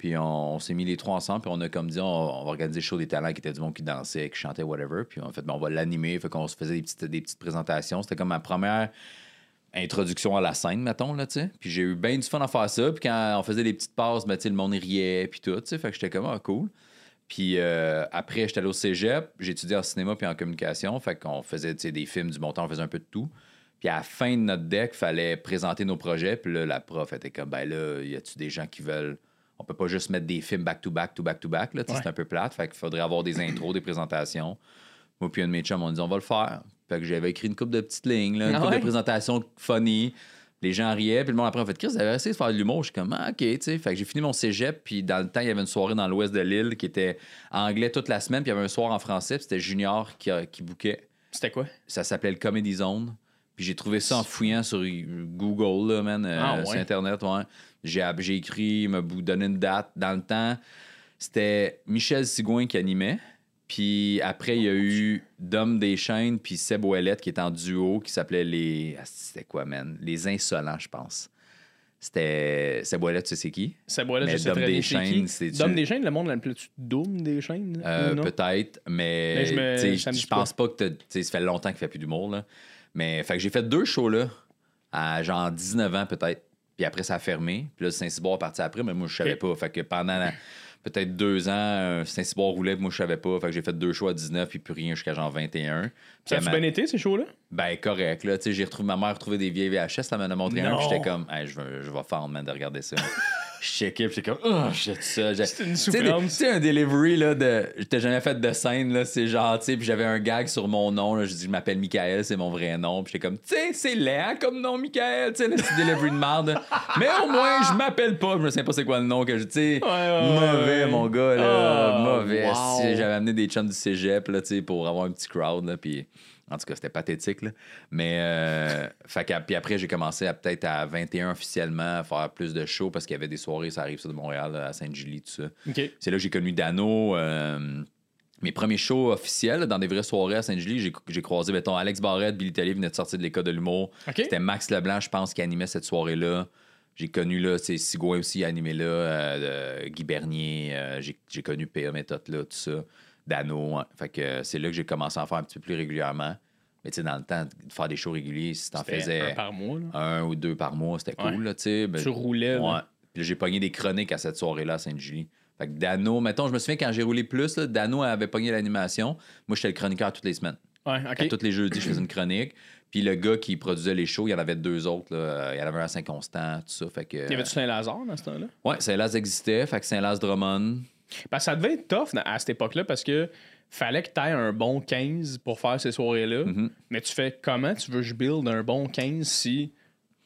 Puis on, s'est mis les trois ensemble, puis on a comme dit, on, va organiser le show des talents qui était du monde qui dansait, qui chantait, whatever. Puis en fait, ben, on va l'animer, fait qu'on se faisait des petites, des petites présentations. C'était comme ma première introduction à la scène, mettons, là, tu sais. Puis j'ai eu bien du fun à faire ça. Puis quand on faisait des petites passes, ben, le monde riait, puis tout, tu sais. Fait que j'étais comme, ah, cool. Puis euh, après, j'étais allé au cégep, étudié en cinéma puis en communication. Fait qu'on faisait tu sais, des films, du montant, on faisait un peu de tout. Puis à la fin de notre deck, fallait présenter nos projets. Puis là, la prof était comme, ben là, y a-tu des gens qui veulent. On peut pas juste mettre des films back-to-back, to back-to-back, Ouais. c'est un peu plate. Fait qu'il faudrait avoir des intros, des présentations. Moi, puis un de mes chums, on dit, on va le faire. Fait que j'avais écrit une coupe de petites lignes, là, une Ah ouais? de présentations funny. Les gens riaient, puis le monde après, en fait, Chris, vous avez essayé de faire de l'humour. Je suis comme, ah, OK, tu sais. Fait que j'ai fini mon cégep, puis dans le temps, il y avait une soirée dans l'ouest de l'île qui était anglais toute la semaine, puis il y avait un soir en français, puis c'était Junior qui, qui bouquait. C'était quoi? Ça s'appelait le Comedy Zone. Puis j'ai trouvé ça en fouillant sur Google, là, man, euh, Ah, ouais? sur Internet, ouais. J'ai, écrit, il m'a donné une date. Dans le temps, c'était Michel Sigouin qui animait. Puis après, il y a eu Dom Deschaines puis Seb Ouellette qui est en duo, qui s'appelait les... ah, C'était quoi, man? Les Insolents, je pense. C'était... Seb Ouellette, tu sais c'est qui? Là, Mais je sais Dom très bien c'est Dom des chaînes, le monde l'appelait-tu Doom des chaînes? Euh? Peut-être, mais, Mais je me- pense pas que tu sais, ça fait longtemps qu'il fait plus d'humour. Là. Mais fait que j'ai fait deux shows là, à genre 19 ans peut-être. Puis après, ça a fermé. Puis là, Saint-Cyboire est parti après, mais moi, je savais pas. Fait que pendant la- peut-être deux ans, euh, Saint-Cyboire roulait, puis moi, je savais pas. Fait que j'ai fait deux shows à 19, puis plus rien jusqu'à genre 21. Puis Ça a-tu ma- bien été, ces shows-là? Ben, correct. Là, tu sais, j'ai retrouvé ma mère retrouvé des vieilles VHS, elle m'en a montré un, Non. puis j'étais comme, Hey, je, vais, je vais fendre, man, de regarder ça. je checkais, puis j'étais comme, oh, j'ai tout ça. J'ai- C'est une tu sais, des- souffrance. Tu sais, un delivery, là, de. J'étais jamais fait de scène, là, c'est genre, tu sais, puis j'avais un gag sur mon nom, là, je dis, je m'appelle Michael, c'est mon vrai nom, puis j'étais comme, tu sais, c'est laid, comme nom, Michael, tu sais, le petit delivery de merde. Mais au moins, je m'appelle pas, je me sais pas c'est quoi le nom que je, tu sais, Ouais, ouais, mauvais, ouais. mon gars, là, Ah, mauvais. wow. J'avais amené des chums du cégep, là, tu sais, pour avoir un petit crowd, là, puis. En tout cas, c'était pathétique. Là. Mais euh, fait que- puis après, j'ai commencé à peut-être à 21 officiellement à faire plus de shows parce qu'il y avait des soirées, ça arrive ça de Montréal, à Sainte-Julie, tout ça. C'est là que j'ai connu Dano. euh, mes premiers shows officiels, dans des vraies soirées à Sainte-Julie, j'ai, croisé, mettons, Alex Barrette, Billy Tellier venait de sortir de l'école de l'humour. C'était Max Leblanc, je pense, qui animait cette soirée-là. J'ai connu, là, c'est Sigouin aussi animé là, euh, Guy Bernier, j'ai, j'ai connu P.A. Méthode, là, tout ça. Dano, ouais. Fait que c'est là que j'ai commencé à en faire un petit peu plus régulièrement. Mais tu sais, dans le temps, de faire des shows réguliers, si t'en faisais un par mois, là. un ou deux par mois, c'était cool, Ouais. là, tu sais. Ben, Tu roulais, là. Puis j'ai pogné des chroniques à cette soirée-là à Sainte-Julie. Fait que Dano, mettons, je me souviens quand j'ai roulé plus, là, Dano avait pogné l'animation. Moi, j'étais le chroniqueur toutes les semaines. Ouais, À OK. tous les jeudis, je faisais une chronique. Puis le gars qui produisait les shows, il y en avait deux autres. Là. Il y en avait un à Saint-Constant, tout ça. Fait que. Y avait-tu Saint-Lazare dans ce temps-là? Ouais, Saint-Laz existait. Fait que Saint-Laz-Drummond. Ben, ça devait être tough à cette époque-là parce que fallait que tu aies un bon 15 pour faire ces soirées-là. Mhm. Mais tu fais comment tu veux que je build un bon 15 si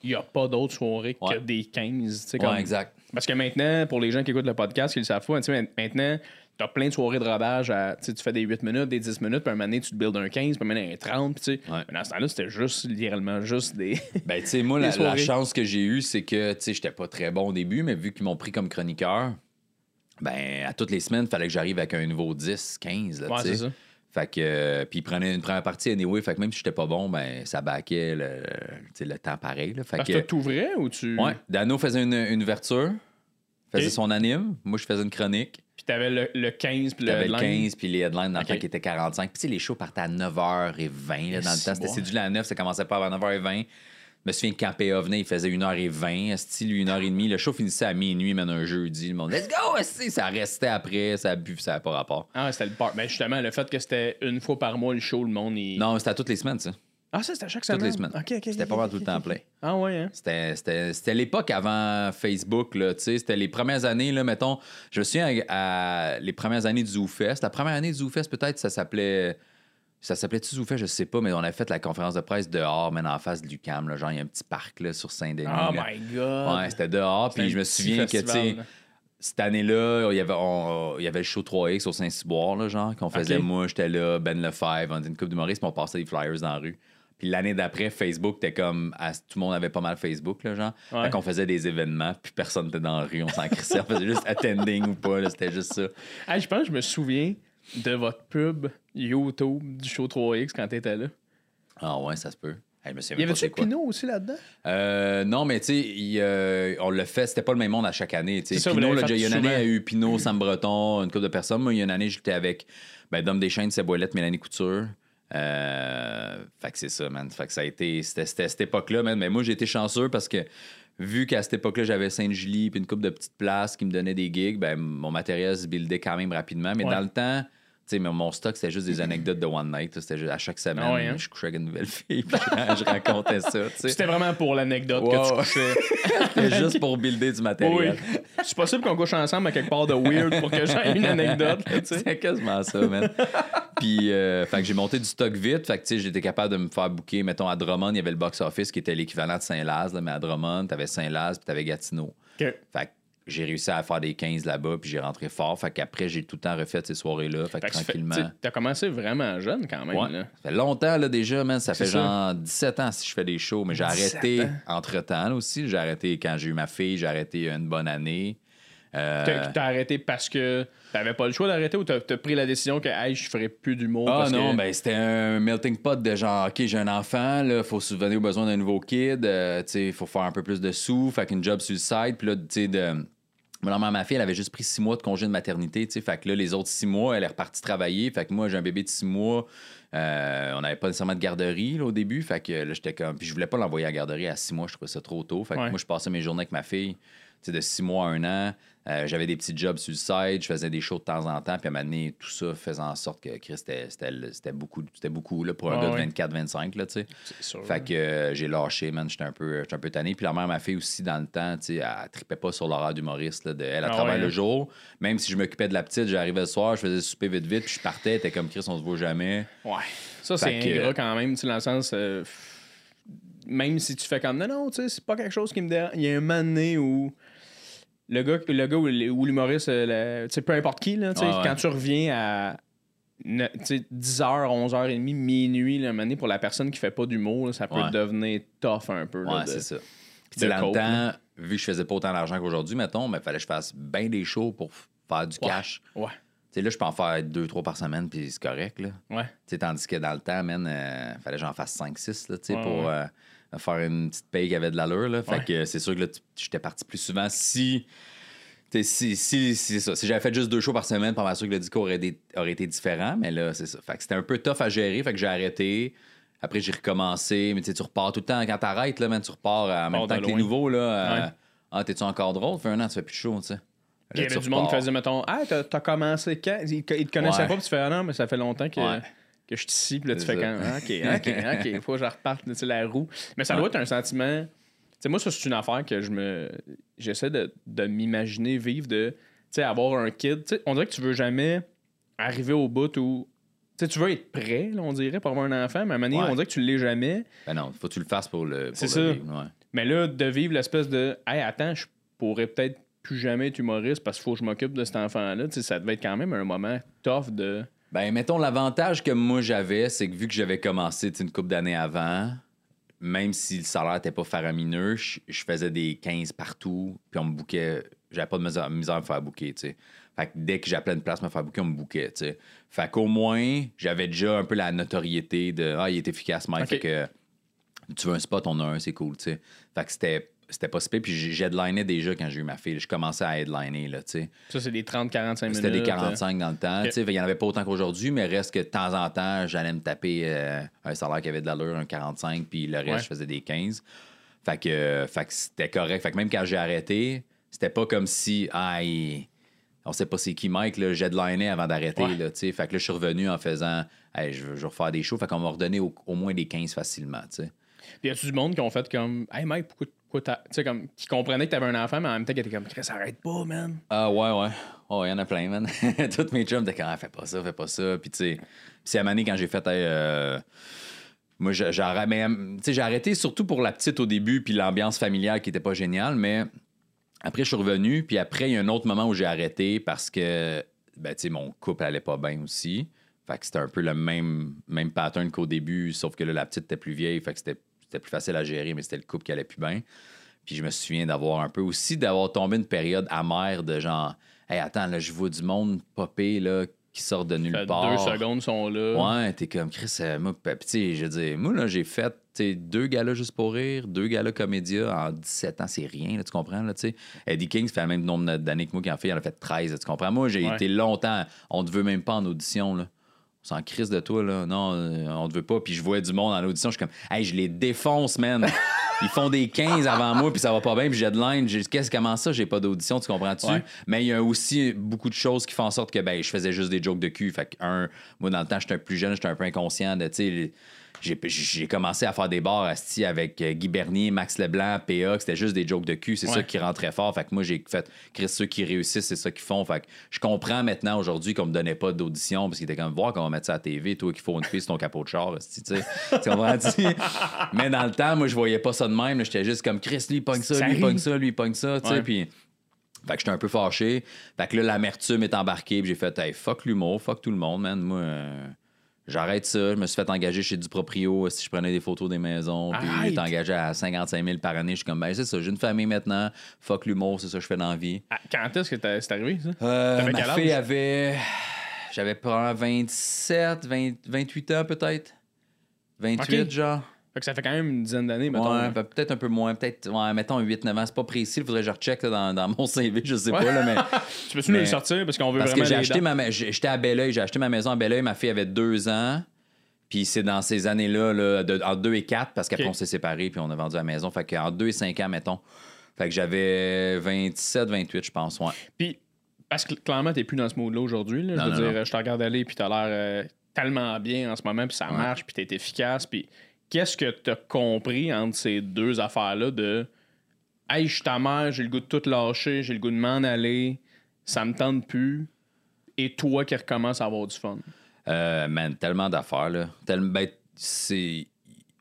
il n'y a pas d'autres soirées Ouais. que des 15? tu sais, Ouais, exact. Parce que maintenant, pour les gens qui écoutent le podcast, qui le savent pas, maintenant, tu as plein de soirées de rodage. À, tu fais des 8 minutes, des 10 minutes, puis un moment donné, tu te builds un 15, puis un moment donné, un 30. Puis, Ouais. mais dans ce temps-là, c'était juste, littéralement, juste des. Ben, tu sais, moi, la, chance que j'ai eue, c'est que, tu sais, j'étais pas très bon au début, mais vu qu'ils m'ont pris comme chroniqueur, ben, à toutes les semaines, il fallait que j'arrive avec un nouveau 10, 15, là, ouais, c'est ça. Fait que, euh, puis ils prenaient une première partie anyway, fait que même si j'étais pas bon, ben, ça baquait le, le temps pareil, là. Fait Parce que, t'ouvrais ou tu. ouais, Dano faisait une, une ouverture, faisait son anime, moi, je faisais une chronique. Puis t'avais le, le 15, puis le. T'avais le headline. 15, puis les headlines dans le Ok. temps qui étaient 45. Puis tu sais, les shows partaient à 9h20 là, dans le temps. C'était boy. cédulé à 9, ça commençait pas avant 9h20. Je me souviens que quand PA venait, il faisait 1h20, style 1h30. Le show finissait à minuit, même un jeudi. Le monde, let's go, esti! ça restait après, ça a bu, ça n'a pas rapport. Ah, c'était le part. Mais justement, le fait que c'était une fois par mois le show, le monde. Il... Non, c'était à toutes les semaines, ça. Ah, ça, c'était chaque Toutes semaine? les semaines. OK, OK. C'était pas mal tout le temps plein. Ah, ouais, hein? C'était- C'était c'était l'époque avant Facebook, là, tu sais. C'était les premières années, là, mettons. Je me souviens à, à les premières années du ZooFest. La première année du ZooFest, peut-être, ça s'appelait. Ça s'appelait-tu ZooFest? Je sais pas, mais on a fait la conférence de presse dehors, mais en face de l'UCAM, là. Genre, il y a un petit parc, là, sur Saint-Denis. Oh là. my God! Ouais, c'était dehors. Puis je me souviens que, tu sais, cette année-là, il y avait, on- il y avait le show 3X au Saint-Cyboire, genre, qu'on faisait. Moi, j'étais là, Ben Lefebvre, on était une coupe d'humoristes, puis on passait des flyers dans la rue. Puis l'année d'après, Facebook, était comme. à- tout le monde avait pas mal Facebook, là, genre. Ouais. Fait qu'on faisait des événements, puis personne n'était dans la rue, on s'en crissait. on faisait juste attending ou pas, c'était juste ça. Ah, je pense que je me souviens de votre pub YouTube du show 3X quand t'étais là. Ah ouais, ça se peut. Hey, je me souviens Y avait-tu. Pinot aussi là-dedans? Euh, non, mais tu sais, il, euh, on le fait, c'était pas le même monde à chaque année. ça, Pinot, il y a une année, il y a eu Pinot, Sam Breton, une couple de personnes. Moi, il y a une année, j'étais avec ben, Dom Deschênes, Seboilette, Mélanie Couture. Euh, fait que c'est ça, man. Fait que ça a été. C'était cette époque-là, man. Mais moi, j'ai été chanceux parce que vu qu'à cette époque-là, j'avais Sainte-Julie puis une couple de petites places qui me donnaient des gigs, ben, mon matériel se buildait quand même rapidement. Mais Ouais. dans le temps, sais, mon- mon stock, c'était juste des anecdotes de One Night. C'était juste à chaque semaine, Ah hein? je couchais avec une nouvelle fille puis je, je racontais ça. C'était vraiment pour l'anecdote que tu couchais. C'était juste pour builder du Oui. matériel. C'est possible qu'on couche ensemble à quelque part de weird pour que j'aie une anecdote. C'est quasiment ça, man. Puis, euh, fait que j'ai monté du stock vite. Fait que, tu sais, j'étais capable de me faire booker. Mettons, à Drummond, il y avait le box-office qui était l'équivalent de Saint-Laz, mais à Drummond, t'avais Saint-Laz puis t'avais Gatineau. Fait que j'ai réussi à faire des 15 là-bas, puis j'ai rentré fort. Fait qu'après, j'ai tout le temps refait ces soirées-là. Fait que Fait tranquillement. T'as commencé vraiment jeune quand même. Ouais. Là. Ça fait longtemps là, déjà, man. Ça fait ça. genre 17 ans si je fais des shows, mais j'ai 17 arrêté entre-temps là, aussi. J'ai arrêté quand j'ai eu ma fille, j'ai arrêté une bonne année. Euh, T'as t'as arrêté parce que t'avais pas le choix d'arrêter ou t'as as pris la décision que hey, je ferais plus d'humour? Ah parce non, que... ben c'était un melting pot de genre, OK, j'ai un enfant, là, faut subvenir aux besoins d'un nouveau kid, euh, tu sais, faut faire un peu plus de sous, fait qu'une job side, puis là, tu sais, de... Normalement, ma fille, elle avait juste pris six mois de congé de maternité, tu sais, fait que là, les autres six mois, elle est repartie travailler, fait que moi, j'ai un bébé de six mois, euh, on n'avait pas nécessairement de garderie, là, au début, fait que là, j'étais comme... Puis je voulais pas l'envoyer à la garderie à six mois, je trouvais ça trop tôt, fait que Ouais. moi, je passais mes journées avec ma fille, tu sais, de six mois à un an, euh, j'avais des petits jobs sur le side, je faisais des shows de temps en temps, puis à un moment donné, tout ça faisait en sorte que Chris, c'était- beaucoup, beaucoup là, pour un gars de ouais. 24-25, là, tu sais. C'est sûr. Fait que euh, j'ai lâché, man, j'étais un peu, un peu tanné. Puis la mère, ma fille aussi, dans le temps, tu sais, elle tripait pas sur l'horaire d'humoriste, elle, elle Ah ouais, le hein? jour. Même si je m'occupais de la petite, j'arrivais le soir, je faisais souper vite vite, puis je partais, était comme Chris, on se voit jamais. Ouais. Ça, c'est Fait ingrat quand même, tu sais, dans le sens. euh, même si tu fais comme non, non, tu sais, c'est pas quelque chose qui me dérange. Il y a un moment donné où. Le gars, le gars ou l'humoriste, euh, peu importe qui, là, Ouais, quand tu reviens à ne- tu sais, 10h, 11h30, minuit, là, donné, pour la personne qui fait pas d'humour, ça peut Ouais. devenir tough un peu. là, Ouais, de- c'est ça. Puis dans le temps, vu que je faisais pas autant d'argent qu'aujourd'hui, mettons, mais fallait que je fasse bien des shows pour faire du Ouais. cash. Ouais. Là, je peux en faire deux, trois par semaine, puis c'est correct, là. Ouais. Tandis que dans le temps, man, euh, fallait que j'en fasse 5-6 là, tu sais, Ouais, pour ouais. Euh, faire une petite paye qui avait de l'allure. Là. Fait Ouais. que c'est sûr que là, j'étais parti plus souvent si. Si, si, si, c'est ça. si j'avais fait juste deux shows par semaine, pas mal sûr que le discours aurait, été- aurait été différent, mais là, c'est ça. Fait que c'était un peu tough à gérer, fait que j'ai arrêté. Après, j'ai recommencé, mais tu sais, tu repars tout le temps. Quand t'arrêtes, là, man, tu repars en même temps que les nouveaux. Là, euh. Ah, t'es-tu encore drôle? Fait un an, tu fais plus de show, tu sais. Il y avait du monde qui faisait, mettons, Ah, t'as t'as commencé quand Ils, ils te connaissaient Ouais. pas, puis tu fais, ah non, mais ça fait longtemps que, Ouais. Que je suis ici, puis là, tu fais quand Ah, Ok, ok, ok, faut que je reparte, tu sais, la roue. Mais ça doit être un sentiment. Tu sais, moi, ça, c'est une affaire que je me. J'essaie de, de m'imaginer vivre, de, tu sais, avoir un kid. Tu sais, on dirait que tu veux jamais arriver au bout où. Tu sais, tu veux être prêt, là, on dirait, pour avoir un enfant, mais à un moment donné, Ouais. on dirait que tu l'es jamais. Ben non, faut que tu le fasses pour le. pour C'est le ça. vivre, ouais. Mais là, de vivre l'espèce de Hey, attends, je pourrais peut-être plus jamais être humoriste parce qu'il faut que je m'occupe de cet enfant-là. Tu sais, ça devait être quand même un moment tough de. Ben, mettons, l'avantage que moi j'avais, c'est que vu que j'avais commencé une couple d'années avant, même si le salaire n'était pas faramineux, je, je faisais des 15 partout, puis on me bouquait. J'avais pas de misère, misère à me faire bouquer, tu sais. Fait que dès que j'appelais une place me faire bouquer, on me bouquait, tu sais. Fait qu'au moins, j'avais déjà un peu la notoriété de Ah, il est efficace, Mike. Fait que tu veux un spot, on a un, c'est cool, tu sais. Fait que c'était. C'était pas si puis j'headlinais déjà quand j'ai eu ma fille. Je commençais à headliner, là, tu sais. Ça, c'est des 30-45 minutes. C'était des euh, 45 dans le temps. Tu sais, Il n'y en avait pas autant qu'aujourd'hui, mais reste que de temps en temps, j'allais me taper euh, un salaire qui avait de l'allure, un 45, puis le reste, Ouais. je faisais des 15. Fait que, euh, fait que c'était correct. Fait que même quand j'ai arrêté, c'était pas comme si, il- on sait pas c'est qui Mike, là, j'ai headliné avant d'arrêter. Ouais. Là, tu sais. fait que là, je suis revenu en faisant Hey, je, veux, je veux refaire des shows. Fait qu'on m'a redonné au, au moins des 15 facilement. tu sais. Puis y a-tu du monde qui ont fait comme Hey Mike, pourquoi, Tu sais, comme. qui comprenait que t'avais un enfant, mais en même temps qui était comme Chris, arrête pas, man. Ah ouais, ouais. Oh, il y en a plein, man. Toutes mes chums étaient comme, Ah, fais pas ça, fais pas ça. Puis, tu sais, c'est à donné, quand j'ai fait, Hey, euh, moi, sais, j'ai arrêté surtout pour la petite au début, puis l'ambiance familiale qui était pas géniale, mais après, je suis revenu, puis après, il y a un autre moment où j'ai arrêté parce que, ben, tu sais, mon couple allait pas bien aussi. Fait que c'était un peu le même, même pattern qu'au début, sauf que là, la petite était plus vieille, fait que c'était c'était plus facile à gérer, mais c'était le couple qui allait plus bien. Puis je me souviens d'avoir un peu aussi, d'avoir tombé une période amère de genre, hey, attends, là, je vois du monde popper, là, qui sort de nulle Fait part. deux secondes sont là. Ouais, t'es comme Chris, euh, moi, sais, je dire, moi, là, j'ai fait deux galas juste pour rire, deux galas comédia en 17 ans, c'est rien, là, tu comprends, là, tu sais. Eddie King, ça fait le même nombre d'années que moi qui en fait, il en a fait 13, là, tu comprends. Moi, j'ai Ouais. été longtemps, on te veut même pas en audition, là. S'en crise de toi, là. Non, euh, on te veut pas. Puis je vois du monde en audition, je suis comme, hey, je les défonce, man. Ils font des 15 avant moi, puis ça va pas bien, puis j'ai de dit, Qu'est-ce, comment ça, j'ai pas d'audition, tu comprends-tu? Ouais. Mais il y a aussi beaucoup de choses qui font en sorte que ben, je faisais juste des jokes de cul. Fait que, un, moi, dans le temps, j'étais un plus jeune, j'étais un peu inconscient de, tu sais, j'ai, commencé à faire des bars asti, avec euh, Guy Bernier, Max Leblanc, PA, que c'était juste des jokes de cul. C'est Ouais. ça qui rentrait fort. Fait que moi, j'ai fait, Chris, ceux qui réussissent, c'est ça qu'ils font. Fait que je comprends maintenant aujourd'hui qu'on me donnait pas d'audition parce qu'il était comme voir qu'on va mettre ça à la TV, toi qui faut une fille sur ton capot de char, asti, tu sais. Mais dans le temps, moi, je voyais pas ça de même. J'étais juste comme Chris, lui, pogne ça, Ça lui, pogne ça, lui, pogne ça, tu sais. Puis. Fait que j'étais un peu fâché. Fait que là, l'amertume est embarquée. Puis j'ai fait, hey, fuck l'humour, fuck tout le monde, man. Moi, euh, j'arrête ça. Je me suis fait engager chez du proprio si je prenais des photos des maisons. Puis j'étais engagé à 55 000 par année. Je suis comme, ben, c'est ça, j'ai une famille maintenant. Fuck l'humour, c'est ça que je fais dans la vie. Ah, quand est-ce que c'est arrivé, ça? Euh, T'avais ma quel âge? fille avait. J'avais probablement 27, 20 28 ans peut-être? 28, Ok. genre. Fait que ça fait quand même une dizaine d'années, mettons. Ouais, hein. ben, peut-être un peu moins. Peut-être, ouais, mettons 8-9 ans. C'est pas précis. Il faudrait que je recheck là, dans, dans mon CV. Je sais Ouais. pas, là, mais. Tu peux-tu nous le sortir parce qu'on veut Parce vraiment que j'ai acheté ma j'étais à Belleuil, j'ai acheté ma maison à Belleuil, ma fille avait deux ans. Puis c'est dans ces années-là, là, de, entre 2 et 4, parce qu'après on s'est séparés, puis on a vendu la maison. Fait qu'en 2 et 5 ans, mettons. Fait que j'avais 27, 28, je pense, ouais. Puis, parce que clairement, t'es plus dans ce mode-là aujourd'hui. là. Je veux non, dire, non. je te regarde aller, puis t'as l'air euh, tellement bien en ce moment, puis ça Ouais. marche, puis t'es efficace. Puis, qu'est-ce que t'as compris entre ces deux affaires-là de Hey, je suis ta mère, j'ai le goût de tout lâcher, j'ai le goût de m'en aller, ça me tente plus, et toi qui recommence à avoir du fun? Euh, man, tellement d'affaires, là. Ben, c'est.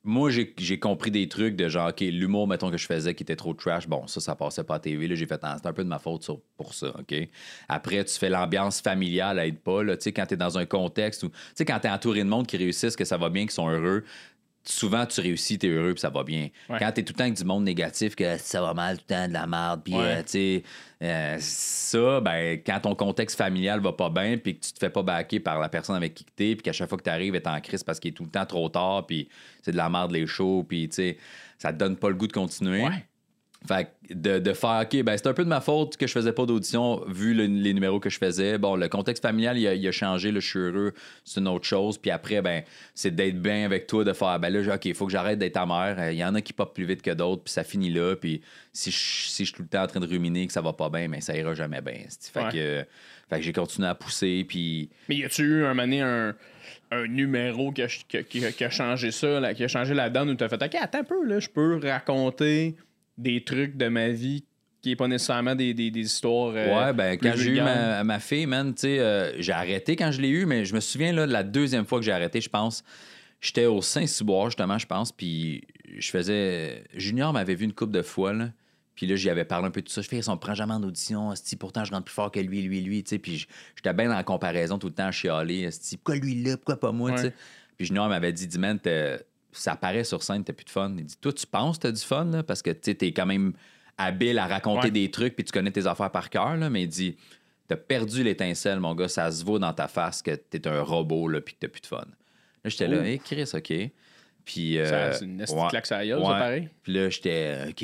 Moi, j'ai j'ai compris des trucs de genre, OK, l'humour, mettons, que je faisais qui était trop trash. Bon, ça, ça passait pas à TV. Là, j'ai fait, Ah, c'est un peu de ma faute sur- pour ça, OK? Après, tu fais l'ambiance familiale, aide pas, là. Tu sais, quand t'es dans un contexte où. Tu sais, quand t'es entouré de monde qui réussissent, que ça va bien, qui sont heureux, souvent, tu réussis, t'es heureux, puis ça va bien. Ouais. Quand t'es tout le temps avec du monde négatif, que ça va mal tout le temps, de la merde, puis, Ouais. euh, tu sais, euh, ça, ben, quand ton contexte familial va pas bien, puis que tu te fais pas backer par la personne avec qui t'es, puis qu'à chaque fois que t'arrives, elle est en crise parce qu'il est tout le temps trop tard, puis c'est de la merde les shows, puis, tu sais, ça te donne pas le goût de continuer. Ouais. Fait que de, de faire, OK, ben c'est un peu de ma faute que je faisais pas d'audition vu le- les numéros que je faisais. Bon, le contexte familial, il a, il a changé, là, je suis heureux, c'est une autre chose. Puis après, ben c'est d'être bien avec toi, de faire, ben là, OK, il faut que j'arrête d'être ta mère. Euh, Il y en a qui popent plus vite que d'autres, puis ça finit là. Puis si je, si je suis tout le temps en train de ruminer que ça va pas bien, ben ça ira jamais bien. Fait Ouais. que, fait que j'ai continué à pousser, puis... Mais y a-tu eu un moment donné, un, un numéro qui a, qui, qui- qui a changé ça, là, qui a changé la donne où t'as fait OK, attends un peu, là, je peux raconter des trucs de ma vie qui est pas nécessairement des, des, des histoires. euh, Ouais, ben quand j'ai eu ma, ma fille, man, tu sais, euh, j'ai arrêté quand je l'ai eu, mais je me souviens, là, de la deuxième fois que j'ai arrêté, je pense, j'étais au Saint-Cyboire, justement, je pense, puis je faisais... Junior m'avait vu une couple de fois, là, puis là, j'y avais parlé un peu de tout ça. Je fais, on me prend jamais en audition, pourtant, je rentre plus fort que lui, lui, lui, tu sais, puis j'étais bien dans la comparaison tout le temps à chialer, esti, pourquoi lui là, pourquoi pas moi, tu sais. Ouais. Puis Junior m'avait dit, dis, man, t'es- ça paraît sur scène, t'as plus de fun. Il dit, toi, tu penses que t'as du fun, là, parce que, tu t'es quand même habile à raconter Ouais. des trucs, puis tu connais tes affaires par cœur, là, mais il dit, t'as perdu l'étincelle, mon gars, ça se voit dans ta face que t'es un robot, là, puis que t'as plus de fun. Là, j'étais là, Oh. hé, Chris, OK. Puis, Ça, euh, c'est une ouais. claque la gueule, Ouais. ça, pareil. Puis là, j'étais, OK,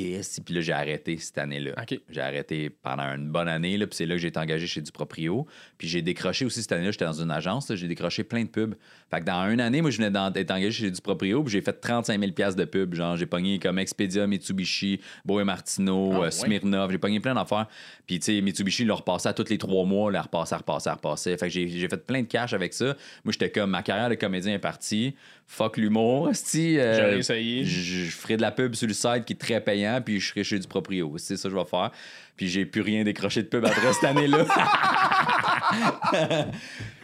puis là, j'ai arrêté cette année-là. J'ai arrêté pendant une bonne année, là, puis c'est là que j'ai été engagé chez du proprio. Puis j'ai décroché aussi cette année-là, j'étais dans une agence, j'ai décroché plein de pubs. Fait que dans une année, moi, je venais d'être engagé chez du proprio, puis j'ai fait 35 000 piastres de pubs. Genre, j'ai pogné comme Expedia, Mitsubishi, Boe Martino, Ah, euh, ouais. Smirnov, j'ai pogné plein d'affaires. Puis, tu sais, Mitsubishi, il le repassait à tous les trois mois, là, repassait, repassait, repassait. Fait que j'ai fait plein de cash avec ça. Moi, j'étais comme, ma carrière de comédien est partie. Fuck l'humour, esti. euh, essayé. je, je ferai de la pub sur le site qui est très payant, puis je serai chez du proprio. C'est ça que je vais faire. Puis j'ai plus rien décroché de pub après cette année-là.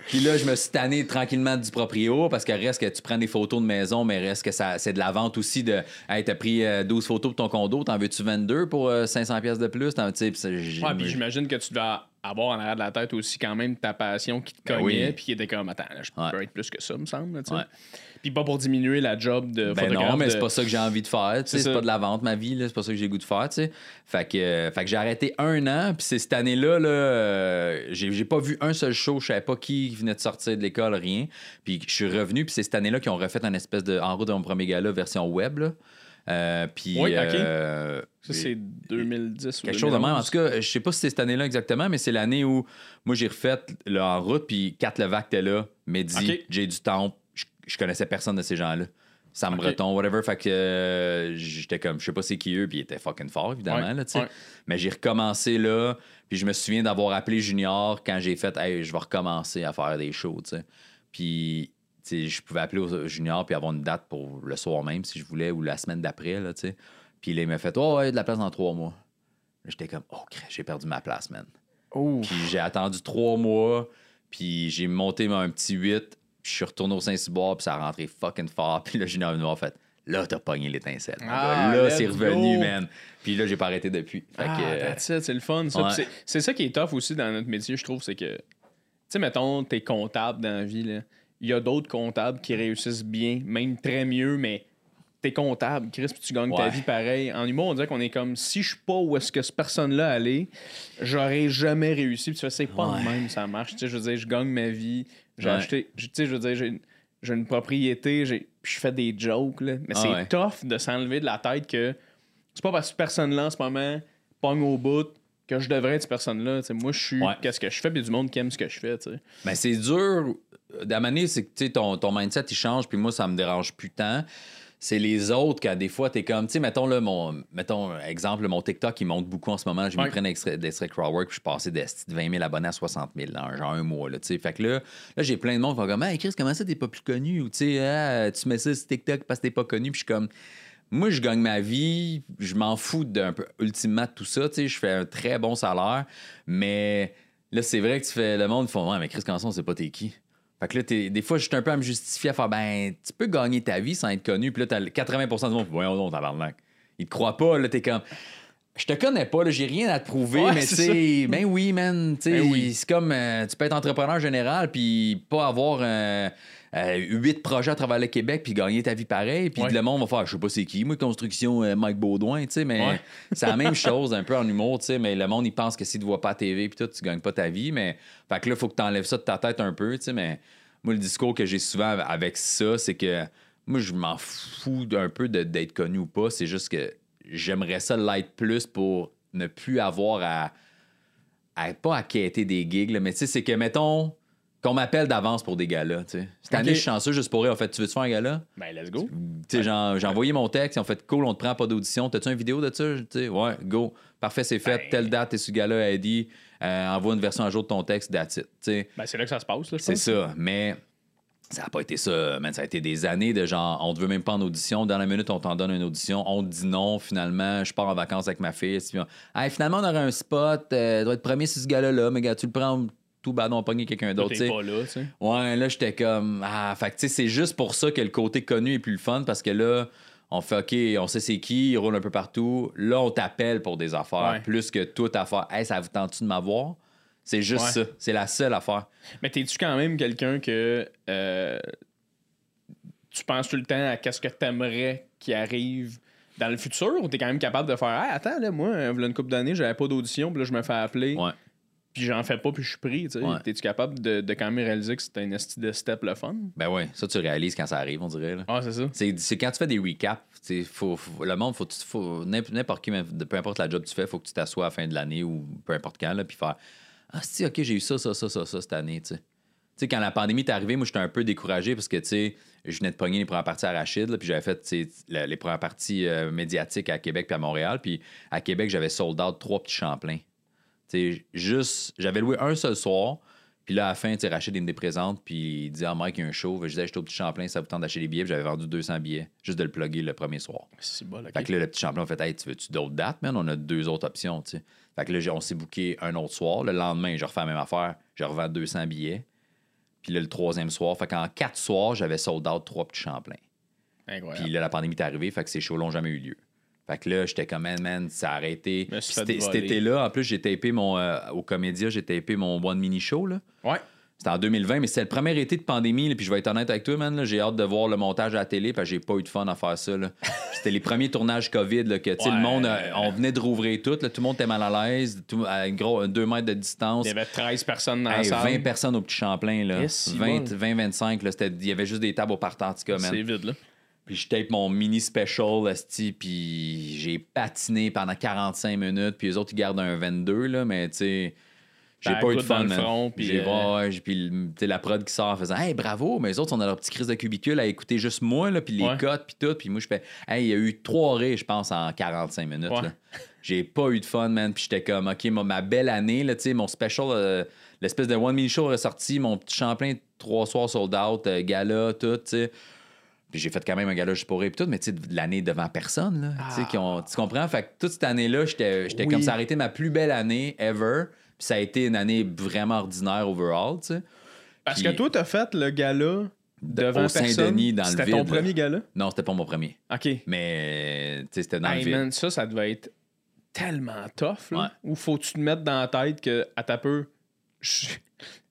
puis là, je me suis tanné tranquillement du proprio parce que reste que tu prends des photos de maison, mais reste que ça, c'est de la vente aussi de Hey, t'as pris euh, 12 photos pour ton condo, t'en veux-tu 22 pour euh, 500 pièces de plus? T'en- Ouais, puis j'imagine que tu dois avoir en arrière de la tête aussi quand même ta passion qui te Ben cognait, oui. puis qui était comme, attends, là, je Ouais. peux être plus que ça, me semble. Ouais. Puis pas pour diminuer la job de Ben photographe. non, mais de- c'est pas ça que j'ai envie de faire. tu sais, C'est pas de la vente, ma vie. C'est pas ça que j'ai le goût de faire. tu sais. Fait que, euh, fait que j'ai arrêté un an. Puis c'est cette année-là, là, euh, j'ai j'ai pas vu un seul show. Je savais pas qui venait de sortir de l'école, rien. Puis je suis revenu. Puis c'est cette année-là qu'ils ont refait un espèce de En route de mon premier gala version web. Là. Euh, puis, Oui, ok. euh, Ça, c'est 2010 ou Quelque chose de même. En 2011. tout cas, je sais pas si c'est cette année-là exactement, mais c'est l'année où moi j'ai refait le en route, puis Kat Levac était là, Mehdi, Ok. Jay du Temple, je, je connaissais personne de ces gens-là. Sam Ok. Breton, whatever. Fait que euh, j'étais comme, je sais pas c'est qui eux, puis ils étaient fucking forts, évidemment, Ouais, là, ouais. Mais j'ai recommencé là, puis je me souviens d'avoir appelé Junior quand j'ai fait, hey, je vais recommencer à faire des shows, tu sais. Puis, je pouvais appeler au Junior puis avoir une date pour le soir même si je voulais ou la semaine d'après, là. Puis là, il m'a fait, oh, ouais, de la place dans trois mois. J'étais comme, oh, j'ai perdu ma place, man. Oh. Puis j'ai attendu trois mois, puis j'ai monté un petit 8, puis je suis retourné au Saint-Cyboire, puis ça a rentré fucking fort. Puis là, Junior Noir a fait, là, t'as pogné l'étincelle. Ah, là, c'est revenu, go. man. Puis là, j'ai pas arrêté depuis. Fait Ah, euh, c'est le fun. ça. ouais. C'est ça qui est tough aussi dans notre métier, je trouve, c'est que, tu sais, mettons, t'es comptable dans la vie, là. Il y a d'autres comptables qui réussissent bien, même très mieux, mais t'es comptable, Chris, puis tu gagnes ta vie pareil. En humour, on dirait qu'on est comme, si je suis pas où est-ce que cette personne-là allait, j'aurais jamais réussi. Puis tu fais, c'est pas Ouais. même, ça marche. Tu sais, je veux dire, je gagne ma vie, j'ai Ouais. acheté, tu sais, je veux dire, j'ai j'ai une propriété, j'ai- puis je fais des jokes, là. Mais Ah c'est ouais. tough de s'enlever de la tête que c'est pas parce que personne-là en ce moment pogne au bout que je devrais être cette personne-là. Moi, je suis qu'est-ce que je fais, puis il y a du monde qui aime ce que je fais. tu sais. Ben, c'est dur. D'amener, c'est que ton, ton mindset, il change, puis moi, ça me dérange plus tant. C'est les autres quand des fois, t'es comme, tu sais, mettons, là, mon, mettons, exemple, mon TikTok, il monte beaucoup en ce moment. Je Ouais. me prends d'extrait d'extrait crowdwork, puis je suis passé de, de 20 000 abonnés à 60 000 dans genre un mois, là, tu sais. Fait que là, là j'ai plein de monde qui font comme, hey, Chris, comment ça, t'es pas plus connu? Ou, tu sais, Ah, tu mets ça sur TikTok parce que t'es pas connu, puis je suis comme, moi, je gagne ma vie, je m'en fous d'un peu, ultimement, de tout ça, tu sais, je fais un très bon salaire, mais là, c'est vrai que tu fais, le monde, ils font, ouais, mais Chris Canson, c'est pas t'es qui? Fait que là, t'es- des fois, je suis un peu à me justifier à faire, ben, tu peux gagner ta vie sans être connu, puis là, t'as le 80% du monde, voyons donc, tabarnak. Ils te croient pas, là, t'es comme, je te connais pas, là, j'ai rien à te prouver, Ouais, mais tu c'est sais, ben oui, man, tu sais, Ben oui. c'est comme, euh, tu peux être entrepreneur général, puis pas avoir euh, euh, huit projets à travers le Québec, puis gagner ta vie pareil, puis Ouais. le monde va faire, je sais pas c'est qui, moi, construction euh, Mike Baudouin, tu sais, mais Ouais. c'est la même chose un peu en humour, tu sais, mais le monde, il pense que s'il te voit pas à TV, puis tout, tu gagnes pas ta vie, mais, fait que là, faut que t'enlèves ça de ta tête un peu, tu sais, mais moi, le discours que j'ai souvent avec ça, c'est que moi, je m'en fous d'un peu d'être connu ou pas, c'est juste que j'aimerais ça l'être plus pour ne plus avoir à, à- pas à quêter des gigs, là, mais tu sais, c'est que, mettons, qu'on m'appelle d'avance pour des galas, tu sais. Cette année, je suis chanceux, juste pour eux, en fait, tu veux-tu faire un gala? Ben, let's go. Tu sais, j'en- j'ai envoyé mon texte, ils ont fait cool, on te prend pas d'audition. T'as-tu une vidéo de ça? Tu sais, ouais, go. Parfait, c'est fait. Ben. Telle date, t'es sur gala à Eddie. Euh, envoie une version à jour de ton texte, that's it. Ben, c'est là que ça se passe, là, c'est ça. Mais ça n'a pas été ça, man. Ça a été des années de genre, on te veut même pas en audition. Dans la minute, on t'en donne une audition. On te dit non, finalement. Je pars en vacances avec ma fille. Puis, Hey, finalement, on aurait un spot. Euh, doit être premier sur ce gars-là. Mais gars, tu le prends tout bas, on pogner quelqu'un d'autre. T'es pas là, tu sais. Ouais, là, j'étais comme. Ah, fait tu sais, c'est juste pour ça que le côté connu est plus le fun parce que là, on fait OK, on sait c'est qui, il roule un peu partout. Là, on t'appelle pour des affaires Ouais. plus que toute affaire. Hey, ça vous tente-tu de m'avoir? C'est juste Ouais. ça. C'est la seule affaire. Mais t'es-tu quand même quelqu'un que euh, tu penses tout le temps à qu'est-ce que t'aimerais qui arrive dans le futur ou t'es quand même capable de faire Ah, attends, là, moi, euh, v'là une couple d'années, j'avais pas d'audition, puis là, je me fais appeler. Ouais. Puis j'en fais pas, puis je suis pris. tu. Ouais. T'es-tu capable de, de quand même réaliser que c'est un esti de step le fun? Ben ouais, ça, tu réalises quand ça arrive, on dirait. là. Ah, c'est ça. C'est c'est quand tu fais des recaps, faut, faut- le monde, faut, faut n'imp- n'importe qui, peu importe la job que tu fais, faut que tu t'assoies à la fin de l'année ou peu importe quand, là, puis faire Ah, si, ok, j'ai eu ça, ça, ça, ça, ça cette année, tu sais. Tu sais, quand la pandémie est arrivée, moi, j'étais un peu découragé parce que, tu sais, je venais de pogner les premières parties à Rachid, là, puis j'avais fait, la- les premières parties euh, médiatiques à Québec puis à Montréal. Puis à Québec, j'avais sold out trois petits Champlains. Tu sais, juste, j'avais loué un seul soir. Puis là, à la fin, Rachid, il me présente, puis il dit Ah, Mike, il y a un show. Je disais, j'étais au petit Champlain, ça vous tente d'acheter des billets? Puis j'avais vendu 200 billets, juste de le plugger le premier soir. C'est bon, ok. Fait que là, le petit Champlain a fait Hey, tu veux-tu d'autres dates, man? On a deux autres options, tu sais. Fait que là, on s'est booké un autre soir. Le lendemain, je refais la même affaire. Je revends 200 billets. Puis là, le troisième soir, fait qu'en quatre soirs, j'avais sold out trois petits Champlains. Incroyable. Puis là, la pandémie est arrivée, fait que ces shows-là n'ont jamais eu lieu. Fait que là, j'étais comme, man, man, ça a arrêté. Puis cet été-là, en plus, j'ai tapé mon. euh, au Comédia, j'ai tapé mon One Mini Show, là. Ouais. C'était en 2020, mais c'était le premier été de pandémie. là, puis je vais être honnête avec toi, man. J'ai hâte de voir le montage à la télé, parce que j'ai pas eu de fun à faire ça. là. C'était les premiers tournages COVID, là, que Ouais. le monde, euh, on venait de rouvrir tout. là, tout le monde était mal à l'aise, tout- à gros, deux mètres de distance. Il y avait 13 personnes dans la salle. 20 personnes au petit Champlain. Là. Yes, si 20, bon. 20, 25. là, c'était- Il y avait juste des tables au partant, man. C'est vide, là. Puis je tape mon mini special, esti, puis j'ai patiné pendant 45 minutes, puis les autres, ils gardent un 22, là, mais tu sais, j'ai T'as pas eu de fun, front, puis, J'ai euh, ouais, la prod qui sort en faisant « Hey, bravo! » Mais les autres, on a leur petit crise de cubicule à écouter juste moi, là, puis les Ouais. cotes, puis tout, puis moi, je fais « Hey, il y a eu trois rires, je pense, en 45 minutes, Ouais. J'ai pas eu de fun, man, puis j'étais comme « OK, ma, ma belle année, là, tu sais, mon special... euh, L'espèce de One Mini Show est sorti, mon petit Champlain, trois soirs sold out, euh, gala, tout, tu sais. Puis j'ai fait quand même un gala juste pour rire, puis tout, mais tu sais, de l'année devant personne, là. Tu sais, qui ont- tu comprends? Fait que toute cette année-là, j'étais Oui. comme ça a été ma plus belle année ever. Puis ça a été une année vraiment ordinaire overall, tu sais. Parce Puis- que toi, t'as fait le gala devant. Saint-Denis, dans le C'était vide, ton là. premier gala? Non, c'était pas mon premier. OK. Mais, tu sais, c'était dans Hey, le vide. man, ça, ça devait être tellement tough, là. Ouais. Ou faut que tu te mettes dans la tête que, à ta peu, je-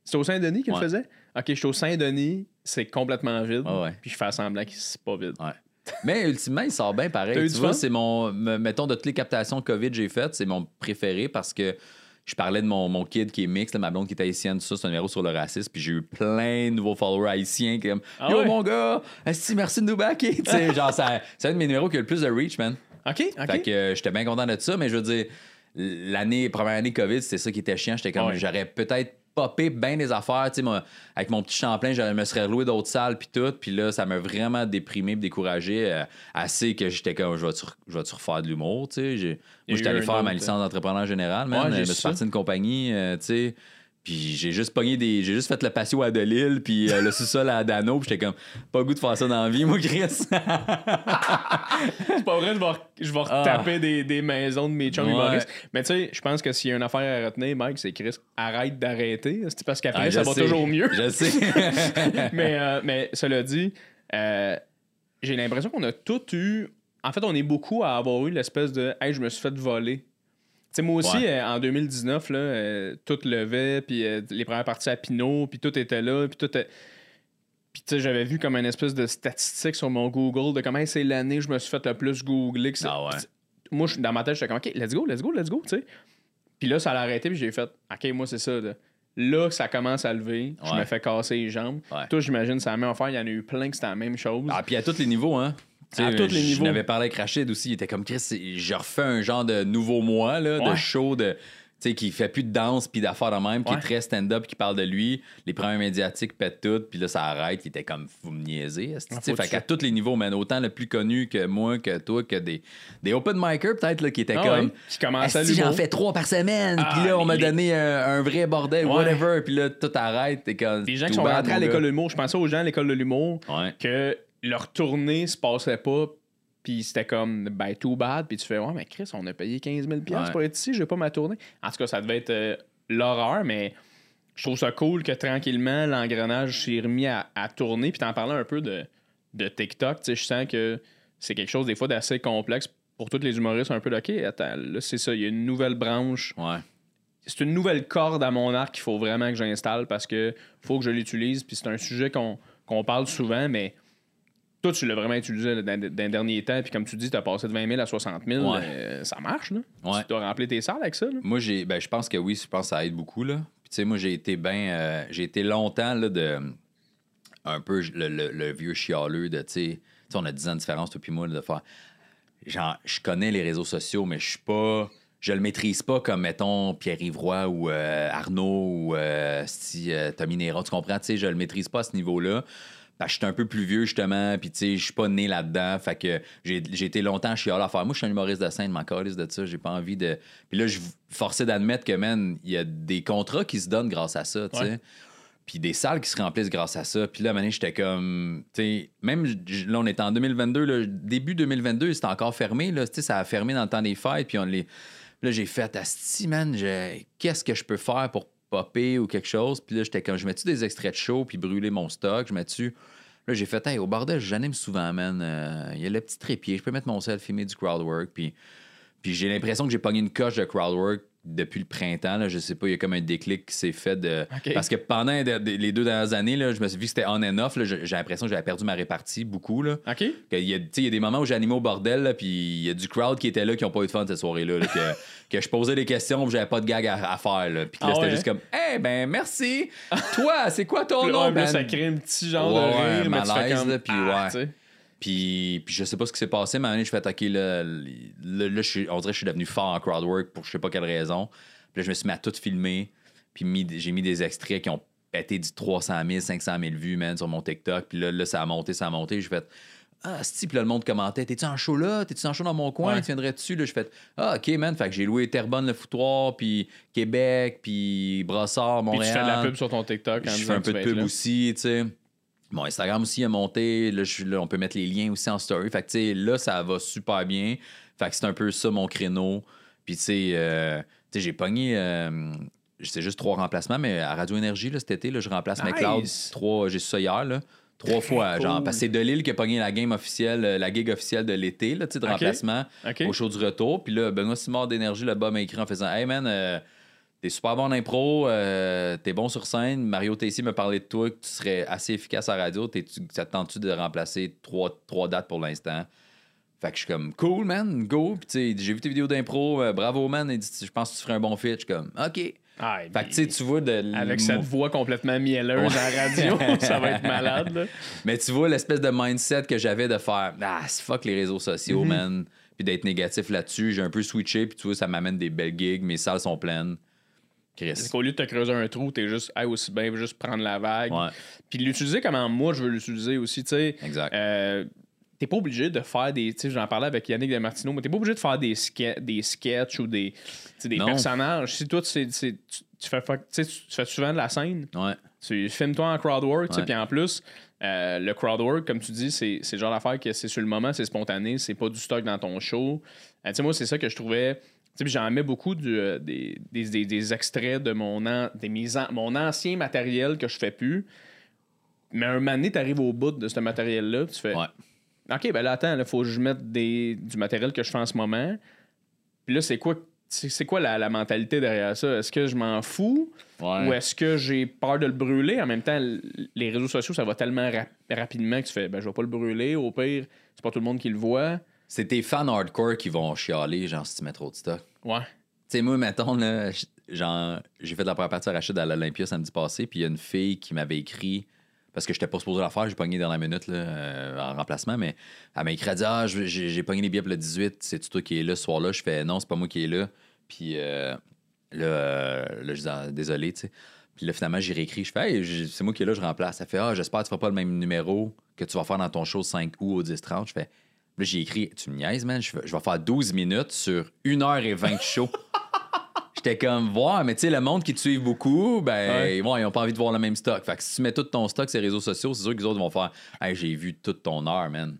c'est au Saint-Denis qu'il le Ouais. faisait? OK, je suis au Saint-Denis, c'est complètement vide. Ouais. Puis je fais semblant que c'est pas vide. Ouais. Mais ultimement, il sort bien pareil. Tu vois, c'est mon. me- Mettons, de toutes les captations COVID que j'ai faites, c'est mon préféré parce que je parlais de mon, mon kid qui est mixte, ma blonde qui est haïtienne, tout ça, c'est un numéro sur le racisme. Puis j'ai eu plein de nouveaux followers haïtiens qui comme Ah Yo, ouais? mon gars, merci de nous backer. Genre, c'est un de mes numéros qui a le plus de reach, man. OK, OK. Fait que euh, j'étais bien content de ça, mais je veux dire, l'année, première année COVID, c'était ça qui était chiant. J'étais comme, Ouais. j'aurais peut-être popé bien des affaires, tu sais, moi, avec mon petit Champlain, je me serais loué d'autres salles puis tout, puis là, ça m'a vraiment déprimé, et découragé, euh, assez que j'étais comme, je vais-tu refaire de l'humour, tu sais? Moi, j'étais allé faire ma licence d'entrepreneur général, man. Ouais, j'ai je me su suis parti d'une compagnie, euh, tu sais. Puis j'ai juste pogné des. J'ai juste fait le patio à Delille, puis euh, le sous-sol à Dano, puis j'étais comme, pas le goût de faire ça dans la vie, moi, Chris. C'est pas vrai, je vais, re- je vais Ah. retaper des, des maisons de mes chums Ouais. humoristes. Mais tu sais, je pense que s'il y a une affaire à retenir, Mike, c'est Chris, arrête d'arrêter. C'est parce qu'après, Ah, ça va toujours mieux. Je sais. mais, euh, mais cela dit, euh, j'ai l'impression qu'on a tout eu. En fait, on est beaucoup à avoir eu l'espèce de Hey, je me suis fait voler. Tu sais, moi aussi, Ouais. euh, en 2019, là, euh, tout levait, puis euh, les premières parties à Pinot, puis tout était là, puis tout. Puis tu sais, j'avais vu comme une espèce de statistique sur mon Google de comment c'est l'année je me suis fait le plus googler. que Ah ouais. Moi, dans ma tête, j'étais comme, OK, let's go, let's go, let's go, tu sais. Puis là, ça a arrêté, puis j'ai fait, OK, moi, c'est ça. Là, Là, ça commence à lever, je Ouais. me fais casser les jambes. Toi, j'imagine, c'est la même affaire. Il y en a eu plein que c'était la même chose. Ah, puis à tous les niveaux, hein. À tous les je- niveaux. Je n'avais parlé avec Rachid aussi. Il était comme Chris, je refais un genre de nouveau moi, là, de show de. Tu sais, qui fait plus de danse puis d'affaires de même, qui est très stand-up, qui parle de lui. Les premiers médiatiques pètent tout, puis là, ça arrête. Il était comme, vous me niaisez. Ah, fait qu'à tous les niveaux, man, autant le plus connu que moi, que toi, que des, des open micers, peut-être, là, qui étaient Ah comme. ouais, Esti, j'en fais trois par semaine, Ah, puis là, on m'a les- donné un, un vrai bordel, Ouais. whatever, puis là, tout arrête. T'es comme. Des gens qui sont rentrés à l'école de l'humour. Je pensais aux gens à l'école de l'humour que leur tournée se passait pas. Puis c'était comme, ben, too bad. Puis tu fais, ouais, mais Chris, on a payé 15 000 Ouais. pour être ici, j'ai pas ma tournée. En tout cas, ça devait être euh, l'horreur, mais je trouve ça cool que tranquillement, l'engrenage s'est remis à, à tourner. Puis t'en parlais un peu de, de TikTok. Tu sais, je sens que c'est quelque chose, des fois, d'assez complexe pour tous les humoristes. Un peu de, OK, attends, là, c'est ça, il y a une nouvelle branche Ouais. c'est une nouvelle corde à mon arc qu'il faut vraiment que j'installe parce que faut que je l'utilise. Puis c'est un sujet qu'on qu'on parle souvent, mais toi, tu l'as vraiment utilisé dans, dans les derniers temps, puis comme tu dis, tu as passé de 20 000 à 60 000. Ouais. euh, ça marche, là. Ouais. Tu dois remplir tes salles avec ça, là. Moi, j'ai, ben, je pense que oui, je pense que ça aide beaucoup. Là. Puis, tu sais, moi, j'ai été bien. j'ai été longtemps là, de. Un peu le, le- le vieux chialeux de, tu sais, on a 10 ans de différence, toi puis moi, là, de faire. Genre, je connais les réseaux sociaux, mais je suis pas. Je le maîtrise pas comme, mettons, Pierre-Yves Roy ou euh, Arnaud ou euh, si, euh, Tommy Néron. Tu comprends? Tu sais, je le maîtrise pas à ce niveau-là. Parce que je suis un peu plus vieux, justement, puis tu sais, je suis pas né là-dedans. Fait que j'ai j'ai été longtemps chialeux à faire. Moi, je suis un humoriste de scène, m'en calisse de ça. J'ai pas envie de. Puis là, je suis forcé d'admettre que, man, il y a des contrats qui se donnent grâce à ça, tu sais. Ouais. Puis des salles qui se remplissent grâce à ça. Puis là, donné, j'étais comme. Tu sais, même là, on est en 2022, là, début 2022, c'était encore fermé. Là, tu sais, ça a fermé dans le temps des fêtes. Puis on les. Là, j'ai fait, Asti, man, je- qu'est-ce que je peux faire pour popper ou quelque chose? Puis là, j'étais comme, je mets-tu des extraits de show puis brûler mon stock? Je mets-tu? Là, j'ai fait, hey, au bordel, j'anime souvent, man. Euh, Il y a le petit trépied. Je peux mettre mon sel, filmer du crowd work. Puis, puis j'ai l'impression que j'ai pogné une coche de crowd work depuis le printemps. Là. Je sais pas, il y a comme un déclic qui s'est fait de. Parce que pendant les deux dernières années, là, je me suis vu que c'était on and off. J'ai l'impression que j'avais perdu ma répartie beaucoup. Là. OK? Que Il y, a, tu sais, il y a des moments où j'animais au bordel, là, puis il y a du crowd qui était là, qui n'ont pas eu de fun cette soirée-là. là, que, que je posais des questions, puis j'avais pas de gag à, à faire. Là, puis que là, Ah c'était ouais, juste hein? comme, eh ben, merci. Toi, c'est quoi ton nom, man? ça crée un petit genre Ouais, de rire, mais tu fais comme... là, puis ah, ouais. Puis, puis je sais pas ce qui s'est passé, mais à un moment donné, je fais je suis- on dirait que je suis devenu fort en crowd work pour je sais pas quelle raison. Puis là, je me suis mis à tout filmer. Puis j'ai mis des extraits qui ont pété du 300 000, 500 000 vues, man, sur mon TikTok. Puis là, là, ça a monté, ça a monté. J'ai fait Ah, si, puis là, le monde commentait T'es-tu en show là? T'es-tu en show dans mon coin? Ouais. Tu viendrais dessus Là, je fais Ah, OK, man. Fait que j'ai loué Terrebonne, le foutoir, puis Québec, puis Brossard, Puis tu Montréal. fais de la pub sur ton TikTok. en Je fais un peu de pub là. aussi, tu sais. Mon Instagram aussi a monté. Là, je- là, on peut mettre les liens aussi en story. Fait que, tu sais, là, ça va super bien. Fait que c'est un peu ça, mon créneau. Puis, tu sais, euh, tu sais, j'ai pogné... euh, c'est juste trois remplacements, mais à Radio Énergie, là, cet été, là, je remplace Nice. McLeod. Trois, j'ai su ça hier, là. Trois fois, genre, parce que c'est Delille qui a pogné la game officielle, euh, la gig officielle de l'été, là, tu sais, de remplacement au show du retour. Puis là, Benoît Simard d'Énergie, là-bas, m'a écrit en faisant Hey man, euh, t'es super bon en impro, euh, t'es bon sur scène. Mario Tessier m'a parlé de toi, que tu serais assez efficace à la radio. T'es-tu- Ça te tente-tu de remplacer trois, trois dates pour l'instant? Fait que je suis comme cool, man, go. Puis tu j'ai vu tes vidéos d'impro, euh, bravo, man. Je pense que tu ferais un bon fit. Je suis comme, OK. Ah, Fait que tu sais, tu vois de. Avec cette voix complètement mielleuse à la radio, ça va être malade. Là. Mais tu vois l'espèce de mindset que j'avais de faire Ah, c'est fuck les réseaux sociaux, Mhm. man. Puis d'être négatif là-dessus. J'ai un peu switché, puis tu vois, ça m'amène des belles gigs. Mes salles sont pleines. Chris. C'est qu'au lieu de te creuser un trou, t'es juste, hey, aussi bien juste prendre la vague. Ouais, Puis l'utiliser comment moi je veux l'utiliser aussi, tu sais. exact. Euh, t'es pas obligé de faire des. Tu sais, j'en parlais avec Yannick Demartino, mais t'es pas obligé de faire des, ske- des sketchs ou des, tu sais, des Non. personnages. Si toi, tu, sais, tu, tu- fais, fa- tu sais, tu- tu fais souvent de la scène, Ouais. tu filmes-toi en crowdwork, puis en plus, euh, le crowdwork, comme tu dis, c'est c'est le genre d'affaire que c'est sur le moment, c'est spontané, c'est pas du stock dans ton show. Euh, tu sais, moi, c'est ça que je trouvais. Tu j'en mets beaucoup du, euh, des, des, des- des extraits de mon, an- des mes an- mon ancien matériel que je fais plus. Mais un moment donné, t'arrives au bout de ce matériel-là, tu fais Ouais. OK, ben là, attends, il faut que je mette des, du matériel que je fais en ce moment. Puis là, c'est quoi, c'est quoi la, la mentalité derrière ça? Est-ce que je m'en fous? Ouais. ou est-ce que j'ai peur de le brûler? En même temps, les réseaux sociaux, ça va tellement rap- rapidement que tu fais, ben, je vais pas le brûler. Au pire, c'est pas tout le monde qui le voit. C'est tes fans hardcore qui vont chialer, genre, si tu mets trop de stock. Ouais. Tu sais, moi, mettons, là, genre, j'ai fait de la première partie à Rachid à l'Olympia samedi passé, puis il y a une fille qui m'avait écrit, parce que j'étais pas supposé la faire, j'ai pogné dans la minute là, euh, en remplacement, mais elle m'a écrit, elle dit Ah, j'ai pogné les billets pour le 18, c'est-tu toi qui es là ce soir-là? Je fais Non, c'est pas moi qui est là. Puis euh, là, euh, là, je dis Ah, Désolé, tu sais. Puis là, finalement, j'ai réécrit. Je fais Hey, c'est moi qui est là, je remplace. Elle fait Ah, j'espère que tu feras pas le même numéro que tu vas faire dans ton show 5 août au 10-30. Je fais Là, j'ai écrit Tu me niaises, man. Je, fais, je vais faire 12 minutes sur 1h20 de show. J'étais comme, voir, mais tu sais, le monde qui te suit beaucoup, ben, Ouais. bon, ils n'ont pas envie de voir le même stock. Fait que si tu mets tout ton stock sur les réseaux sociaux, c'est sûr que les autres vont faire, hey, j'ai vu toute ton heure, man.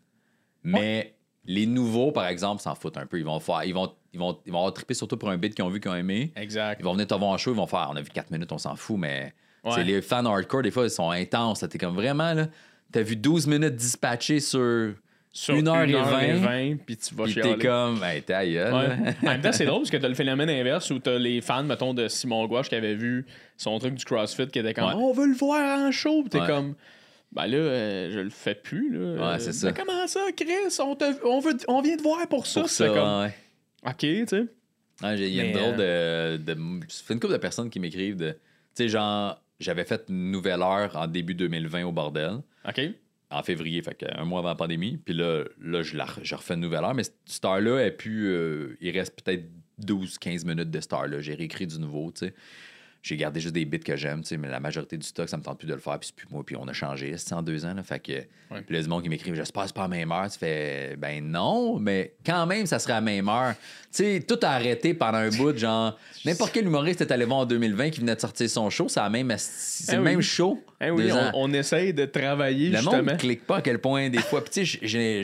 Mais les nouveaux, par exemple, s'en foutent un peu. Ils vont faire, ils vont, ils vont, ils vont avoir trippé surtout pour un bit qu'ils ont vu, qu'ils ont aimé. Exact. Ils vont venir te voir en show, ils vont faire, on a vu 4 minutes, on s'en fout, mais Ouais. les fans hardcore, des fois, ils sont intenses. T'es comme vraiment, là, t'as vu 12 minutes dispatchées sur. Sur 1h20, puis tu vas Puis chialer. t'es comme, hey, ta gueule, Ouais. en même temps, c'est drôle parce que t'as le phénomène inverse où t'as les fans, mettons, de Simon Gouache qui avait vu son truc du CrossFit qui était comme Ouais. On veut le voir en show. Puis t'es Ouais. comme Ben là, euh, je le fais plus. Là. Ouais, c'est Euh, ça. Comment ça, Chris? On, te- on, veut, on vient te voir pour ça. Pour C'est ça, comme. OK, tu sais. Il y a une drôle de. de c'est une couple de personnes qui m'écrivent de. Tu sais, genre, j'avais fait une nouvelle heure en début 2020 au bordel, OK. En février, fait un mois avant la pandémie. Puis là, là je, la, je refais une nouvelle heure, mais cette heure-là, elle euh, il reste peut-être 12-15 minutes de cette heure-là. J'ai réécrit du nouveau, tu sais. J'ai gardé juste des bits que j'aime, tu sais, mais la majorité du stock, ça me tente plus de le faire, puis c'est plus moi, puis on a changé, c'est en deux ans, là, fait que... Puis là, du monde qui m'écrit, j'espère que c'est pas à la même heure, tu fais, ben non, mais quand même, ça serait à la même heure. Tu sais, tout a arrêté pendant un bout, genre, n'importe quel humoriste est allé voir en 2020 qui venait de sortir son show, c'est même, c'est Eh le oui. même show. Eh oui, on, essaye de travailler Le justement. monde ne clique pas à quel point des fois. Puis tu sais,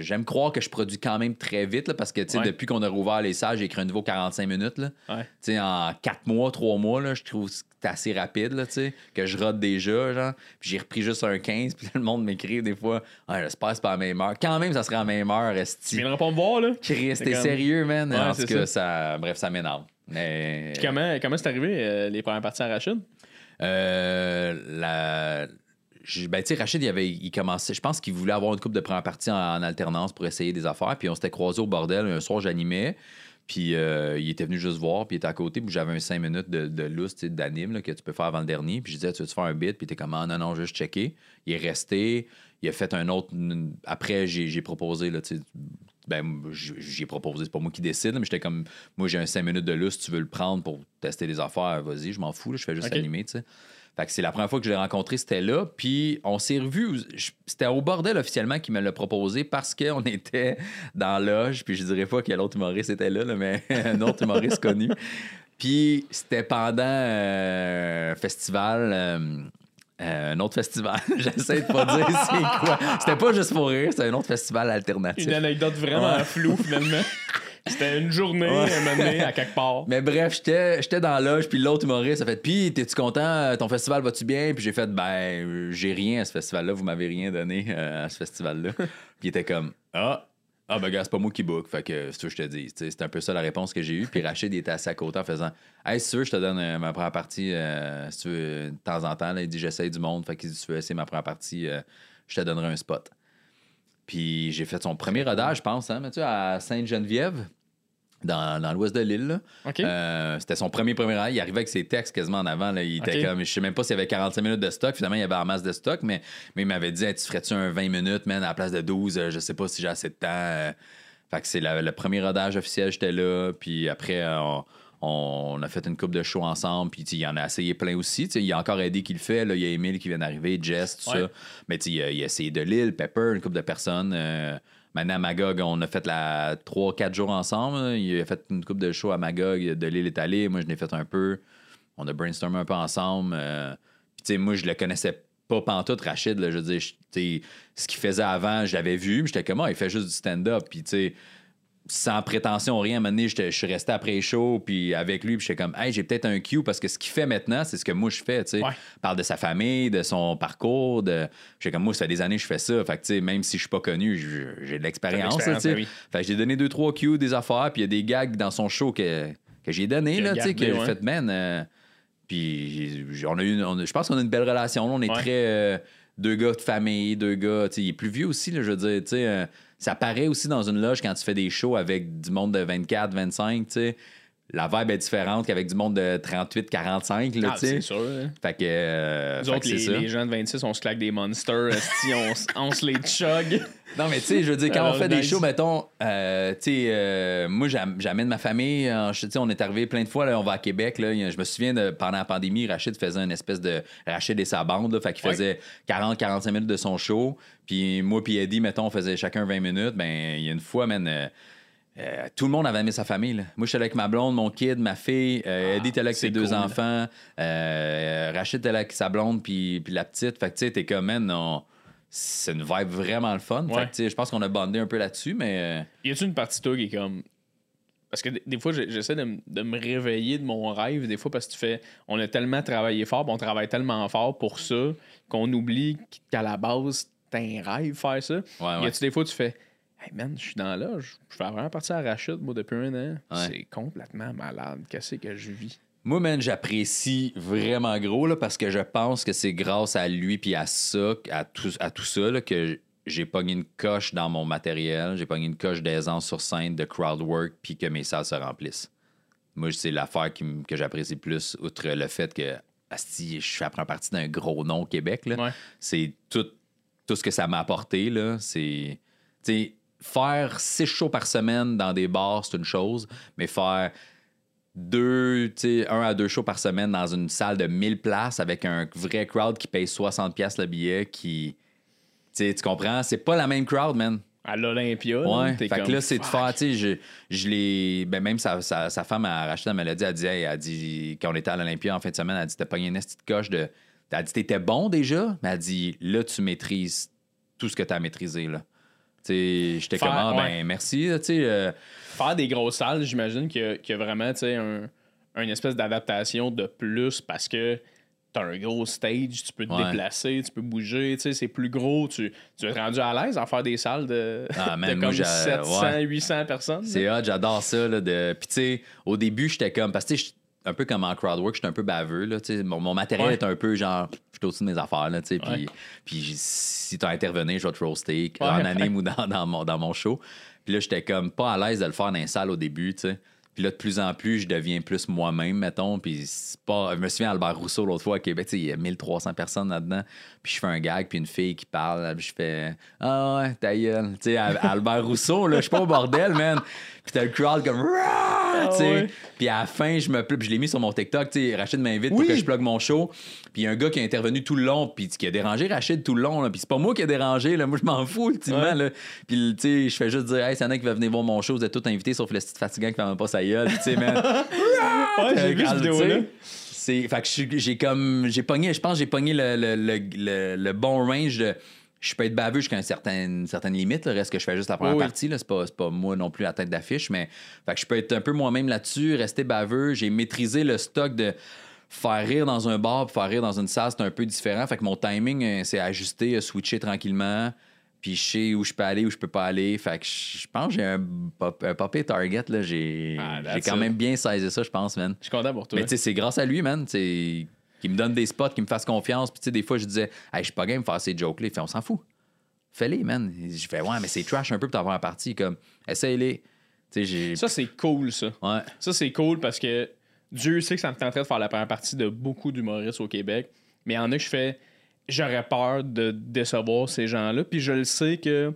j'aime croire que je produis quand même très vite là, parce que tu sais, Ouais. depuis qu'on a rouvert les salles, j'ai écrit un nouveau 45 minutes. Là. Ouais. Tu sais, en 4 mois, 3 mois, là, je trouve c'est assez rapide, là, tu sais, que je rate déjà, genre. Puis j'ai repris juste un 15, puis le monde m'écrit des fois, ah, j'espère que c'est pas à la même heure. Quand même, ça serait à la même heure, Tu Esti. viendras pas me voir, là? Chris, t'es comme- sérieux, man? Ouais, en tout cas, ça. bref, ça m'énerve. Mais. Puis comment comment c'est arrivé, euh, les premières parties à Rachid? Euh, la... Ben, tu sais, Rachid, il, avait, il commençait, je pense qu'il voulait avoir une coupe de première partie en, en alternance pour essayer des affaires. Puis on s'était croisés au bordel. Un soir, j'animais. Puis euh, il était venu juste voir. Puis il était à côté. Puis j'avais un 5 minutes de, de lousse, tu d'anime que tu peux faire avant le dernier. Puis je disais, tu veux-tu faire un bit? Puis il était comme, ah, non, non, juste checker. Il est resté. Il a fait un autre. Après, j'ai proposé, là, tu sais, ben, j'ai proposé, c'est pas moi qui décide, mais j'étais comme, moi j'ai un 5 minutes de lousse, tu veux le prendre pour tester les affaires, vas-y, je m'en fous, là, je fais juste Ok. animer, tu sais. Fait que c'est la première fois que je l'ai rencontré, c'était là. Puis on s'est revus. C'était au bordel officiellement qui me l'a proposé parce qu'on était dans loge. Puis je dirais pas quel autre humoriste était là, là, mais un autre humoriste connu. Puis c'était pendant euh, un festival. euh, euh, un autre festival. J'essaie de pas dire c'est quoi. C'était pas juste pour rire, c'était un autre festival alternatif. Une anecdote vraiment Ouais. floue, finalement. C'était une journée, Ouais. un moment donné, à quelque part. Mais bref, j'étais dans la loge, puis l'autre humoriste a fait Puis, t'es-tu content? Ton festival va-tu bien? Puis j'ai fait Ben, euh, j'ai rien à ce festival-là, vous m'avez rien donné euh, à ce festival-là. puis il était comme Ah, ah, ben, gars, c'est pas moi qui book, fait que c'est ça que je te dis. C'est un peu ça la réponse que j'ai eue. Puis Rachid, était assis à côté en faisant Hey, si tu veux, je te donne euh, ma première partie, euh, si tu veux, de temps en temps. Là, il dit J'essaye du monde, fait que si tu veux essayer ma première partie, euh, je te donnerai un spot. Puis j'ai fait son premier rodage, je pense, hein, Mathieu, à Sainte-Geneviève, dans, dans l'ouest de l'île. Euh, c'était son premier premier ride. Il arrivait avec ses textes quasiment en avant. Là. Il était comme, je sais même pas s'il y avait 45 minutes de stock. Finalement, il y avait en masse de stock, mais, mais il m'avait dit, Hey, tu ferais-tu un 20 minutes, man, à la place de 12? Euh, Je sais pas si j'ai assez de temps. Euh, Fait que c'est le premier rodage officiel, j'étais là. Puis après, on, on a fait une coupe de show ensemble. Puis il en a essayé plein aussi. Il y a encore Eddie qui le fait. Là. Il y a Emile qui vient d'arriver, Jess, tout Ouais. ça. Mais il a, il a essayé de Lille, Pepper, une couple de personnes. Euh, Maintenant, à Magog, on a fait la 3-4 jours ensemble. Il a fait une coupe de show à Magog, de l'île est. Moi, je l'ai fait un peu. On a brainstormé un peu ensemble. Euh, Puis, tu sais, moi, je le connaissais pas pantoute, Rachid. là. je veux dire, ce qu'il faisait avant, je l'avais vu. J'étais comme, Ah, il fait juste du stand-up. Puis, tu sais, sans prétention, rien. À un moment donné, j'étais- je suis resté après shows, puis avec lui, puis j'étais comme, hey, j'ai peut-être un cue parce que ce qu'il fait maintenant, c'est ce que moi je fais, tu sais. Ouais. Parle de sa famille, de son parcours, de. J'étais comme, moi, ça fait des années que je fais ça. Fait que, tu sais, même si je suis pas connu, j'ai de l'expérience, tu sais. l'expérience, Fait que j'ai donné deux, trois cues, des affaires, puis il y a des gags dans son show que, que j'ai donné, là, tu sais, que j'ai ouais. fait, man. euh, puis on a eu, je pense qu'on a une belle relation. là. On est Ouais. très. euh, deux gars de famille, deux gars. tu sais, Il est plus vieux aussi, là, je veux dire. tu sais, euh, ça paraît aussi dans une loge quand tu fais des shows avec du monde de 24, 25. tu sais. La vibe est différente qu'avec du monde de 38, 45. Là, Ah, tu sais. c'est sûr. hein. Fait que. euh, Nous fait autres, que c'est les, ça. les gens de 26, on se claque des monsters, on, on se les chug. Non, mais tu sais, je veux dire, quand Alors, on fait des shows, mettons, euh, tu sais, euh, moi, j'am- j'amène ma famille. euh, je- tu sais, on est arrivé plein de fois, là, on va à Québec. Là, je me souviens, de, pendant la pandémie, Rachid faisait une espèce de Rachid et sa bande. Là, fait qu'il Ouais. faisait 40-45 minutes de son show. Puis moi, puis Eddie, mettons, on faisait chacun 20 minutes. Ben, il y a une fois, man. Euh, tout le monde avait aimé sa famille. là. Moi, j'étais avec ma blonde, mon kid, ma fille. Euh, Ah, Eddie était là avec ses deux cool. enfants. Euh, Rachid était là avec sa blonde, puis, puis la petite. Fait que, tu sais, t'es comme, man, on- c'est une vibe vraiment le fun. Fait que, tu sais, je pense qu'on a bandé un peu là-dessus, mais. euh, Y a-tu une partie de toi qui est comme. Parce que des, fois, j'essaie de, me réveiller de mon rêve, des fois, parce que tu fais. On a tellement travaillé fort, on travaille tellement fort pour ça, qu'on oublie qu'à la base, t'as un rêve faire ça. Ouais, Y a-tu des fois, tu fais. Hey man, je suis dans là, je fais vraiment partie à Rachid, moi, depuis un an. Ouais. C'est complètement malade. Qu'est-ce que je vis? Moi, man, j'apprécie vraiment gros là, parce que je pense que c'est grâce à lui puis à ça, à tout, à tout ça, là, que j'ai pogné une coche dans mon matériel, j'ai pogné une coche d'aisance sur scène, de crowd work, puis que mes salles se remplissent. Moi, c'est l'affaire qui que j'apprécie plus, outre le fait que asti, je fais prendre partie d'un gros nom au Québec. Ouais. C'est tout, tout ce que ça m'a apporté. là. C'est. Faire six shows par semaine dans des bars, c'est une chose, mais faire deux, un à deux shows par semaine dans une salle de 1000 places avec un vrai crowd qui paye 60$ piastres le billet, qui. Tu comprends? C'est pas la même crowd, man. À l'Olympia. Ouais. Fait comme, que là, c'est de faire, tu sais, je, je l'ai. Ben, même sa, sa, sa femme a racheté la maladie, elle dit, hey, elle dit, quand on était à l'Olympia en fin de semaine, elle dit, t'as pogné une petite coche de. Elle dit, t'étais bon déjà, mais elle dit, là, tu maîtrises tout ce que t'as maîtrisé, là. J'étais comme, ah, ouais. ben, merci, euh, Faire des grosses salles, j'imagine qu'il y, a- qu'il y a vraiment un, une espèce d'adaptation de plus parce que t'as un gros stage, tu peux te Ouais. déplacer, tu peux bouger, tu sais, c'est plus gros. Tu, tu es rendu à l'aise à faire des salles de, Ah, man, de moi, comme j'ai- 700, ouais. 800 personnes. C'est hot, j'adore ça. Là, de... Puis, tu sais, au début, j'étais comme. Parce que, un peu comme en crowdwork, j'étais un peu baveux. Là, mon, mon matériel Ouais. est un peu genre. Je suis au-dessus de mes affaires. Là, Ouais. puis, puis si tu as intervenu, je vais te roaster Ouais, en anime ou dans, dans, mon, dans mon show. Puis là, j'étais comme pas à l'aise de le faire dans les salles au début. tu sais. Puis là, de plus en plus, je deviens plus moi-même, mettons. Puis c'est pas. Je me souviens, Albert Rousseau, l'autre fois à Québec, il y a 1300 personnes là-dedans. Puis je fais un gag, puis une fille qui parle, puis je fais Ah ouais, ta gueule. Tu sais, Albert Rousseau, là, je suis pas au bordel, man. Puis t'as le crowd comme Rah! tu sais. Puis à la fin, je me pl- je l'ai mis sur mon TikTok, tu sais, Rachid m'invite pour que je plug mon show. Puis il y a un gars qui a intervenu tout le long, puis qui a dérangé Rachid tout le long, là. Puis c'est pas moi qui a dérangé, là. Moi, je m'en fous, ultimement, Ouais. là. Puis, tu sais, je fais juste dire, hey, c'est un qui va venir voir mon show, vous êtes tous invités, sauf le petit fatigant qui fait même pas sa gueule, tu sais, man. Ouais, j'ai vu cette vidéo-là. C'est, fait que j'ai comme, j'ai pogné, je pense que j'ai pogné le, le, le, le- le bon range de. Je peux être baveux jusqu'à une certaine, une certaine limite. Le reste que je fais juste la première Oui, partie. C'est, pas, pas moi non plus à tête d'affiche. Mais fait que je peux être un peu moi-même là-dessus, rester baveux. J'ai maîtrisé le stock de faire rire dans un bar puis faire rire dans une salle. C'est un peu différent. Fait que mon timing, c'est ajusté, euh, switcher tranquillement. Puis je sais où je peux aller, où je peux pas aller. Fait que je pense que j'ai un, pop- un popé target. J'ai, Ah, quand it. même bien saisi ça, je pense, man. Je suis content pour toi. Mais tu sais, c'est grâce à lui, man. Qui me donne des spots, qui me fasse confiance. Puis tu sais, des fois, je disais, hey, je suis pas game de faire ces jokes-là. Il fait, on s'en fout. Fais-les, man. Je fais, ouais, mais c'est trash un peu pour t'avoir un parti. Comme, essaye-les. Tu sais, j'ai. Ça, c'est cool, ça. Ouais. Ça, c'est cool parce que Dieu sait que ça me tenterait de faire la première partie de beaucoup d'humoristes au Québec. Mais il y en a que je fais. J'aurais peur de décevoir ces gens-là. Puis je le sais que.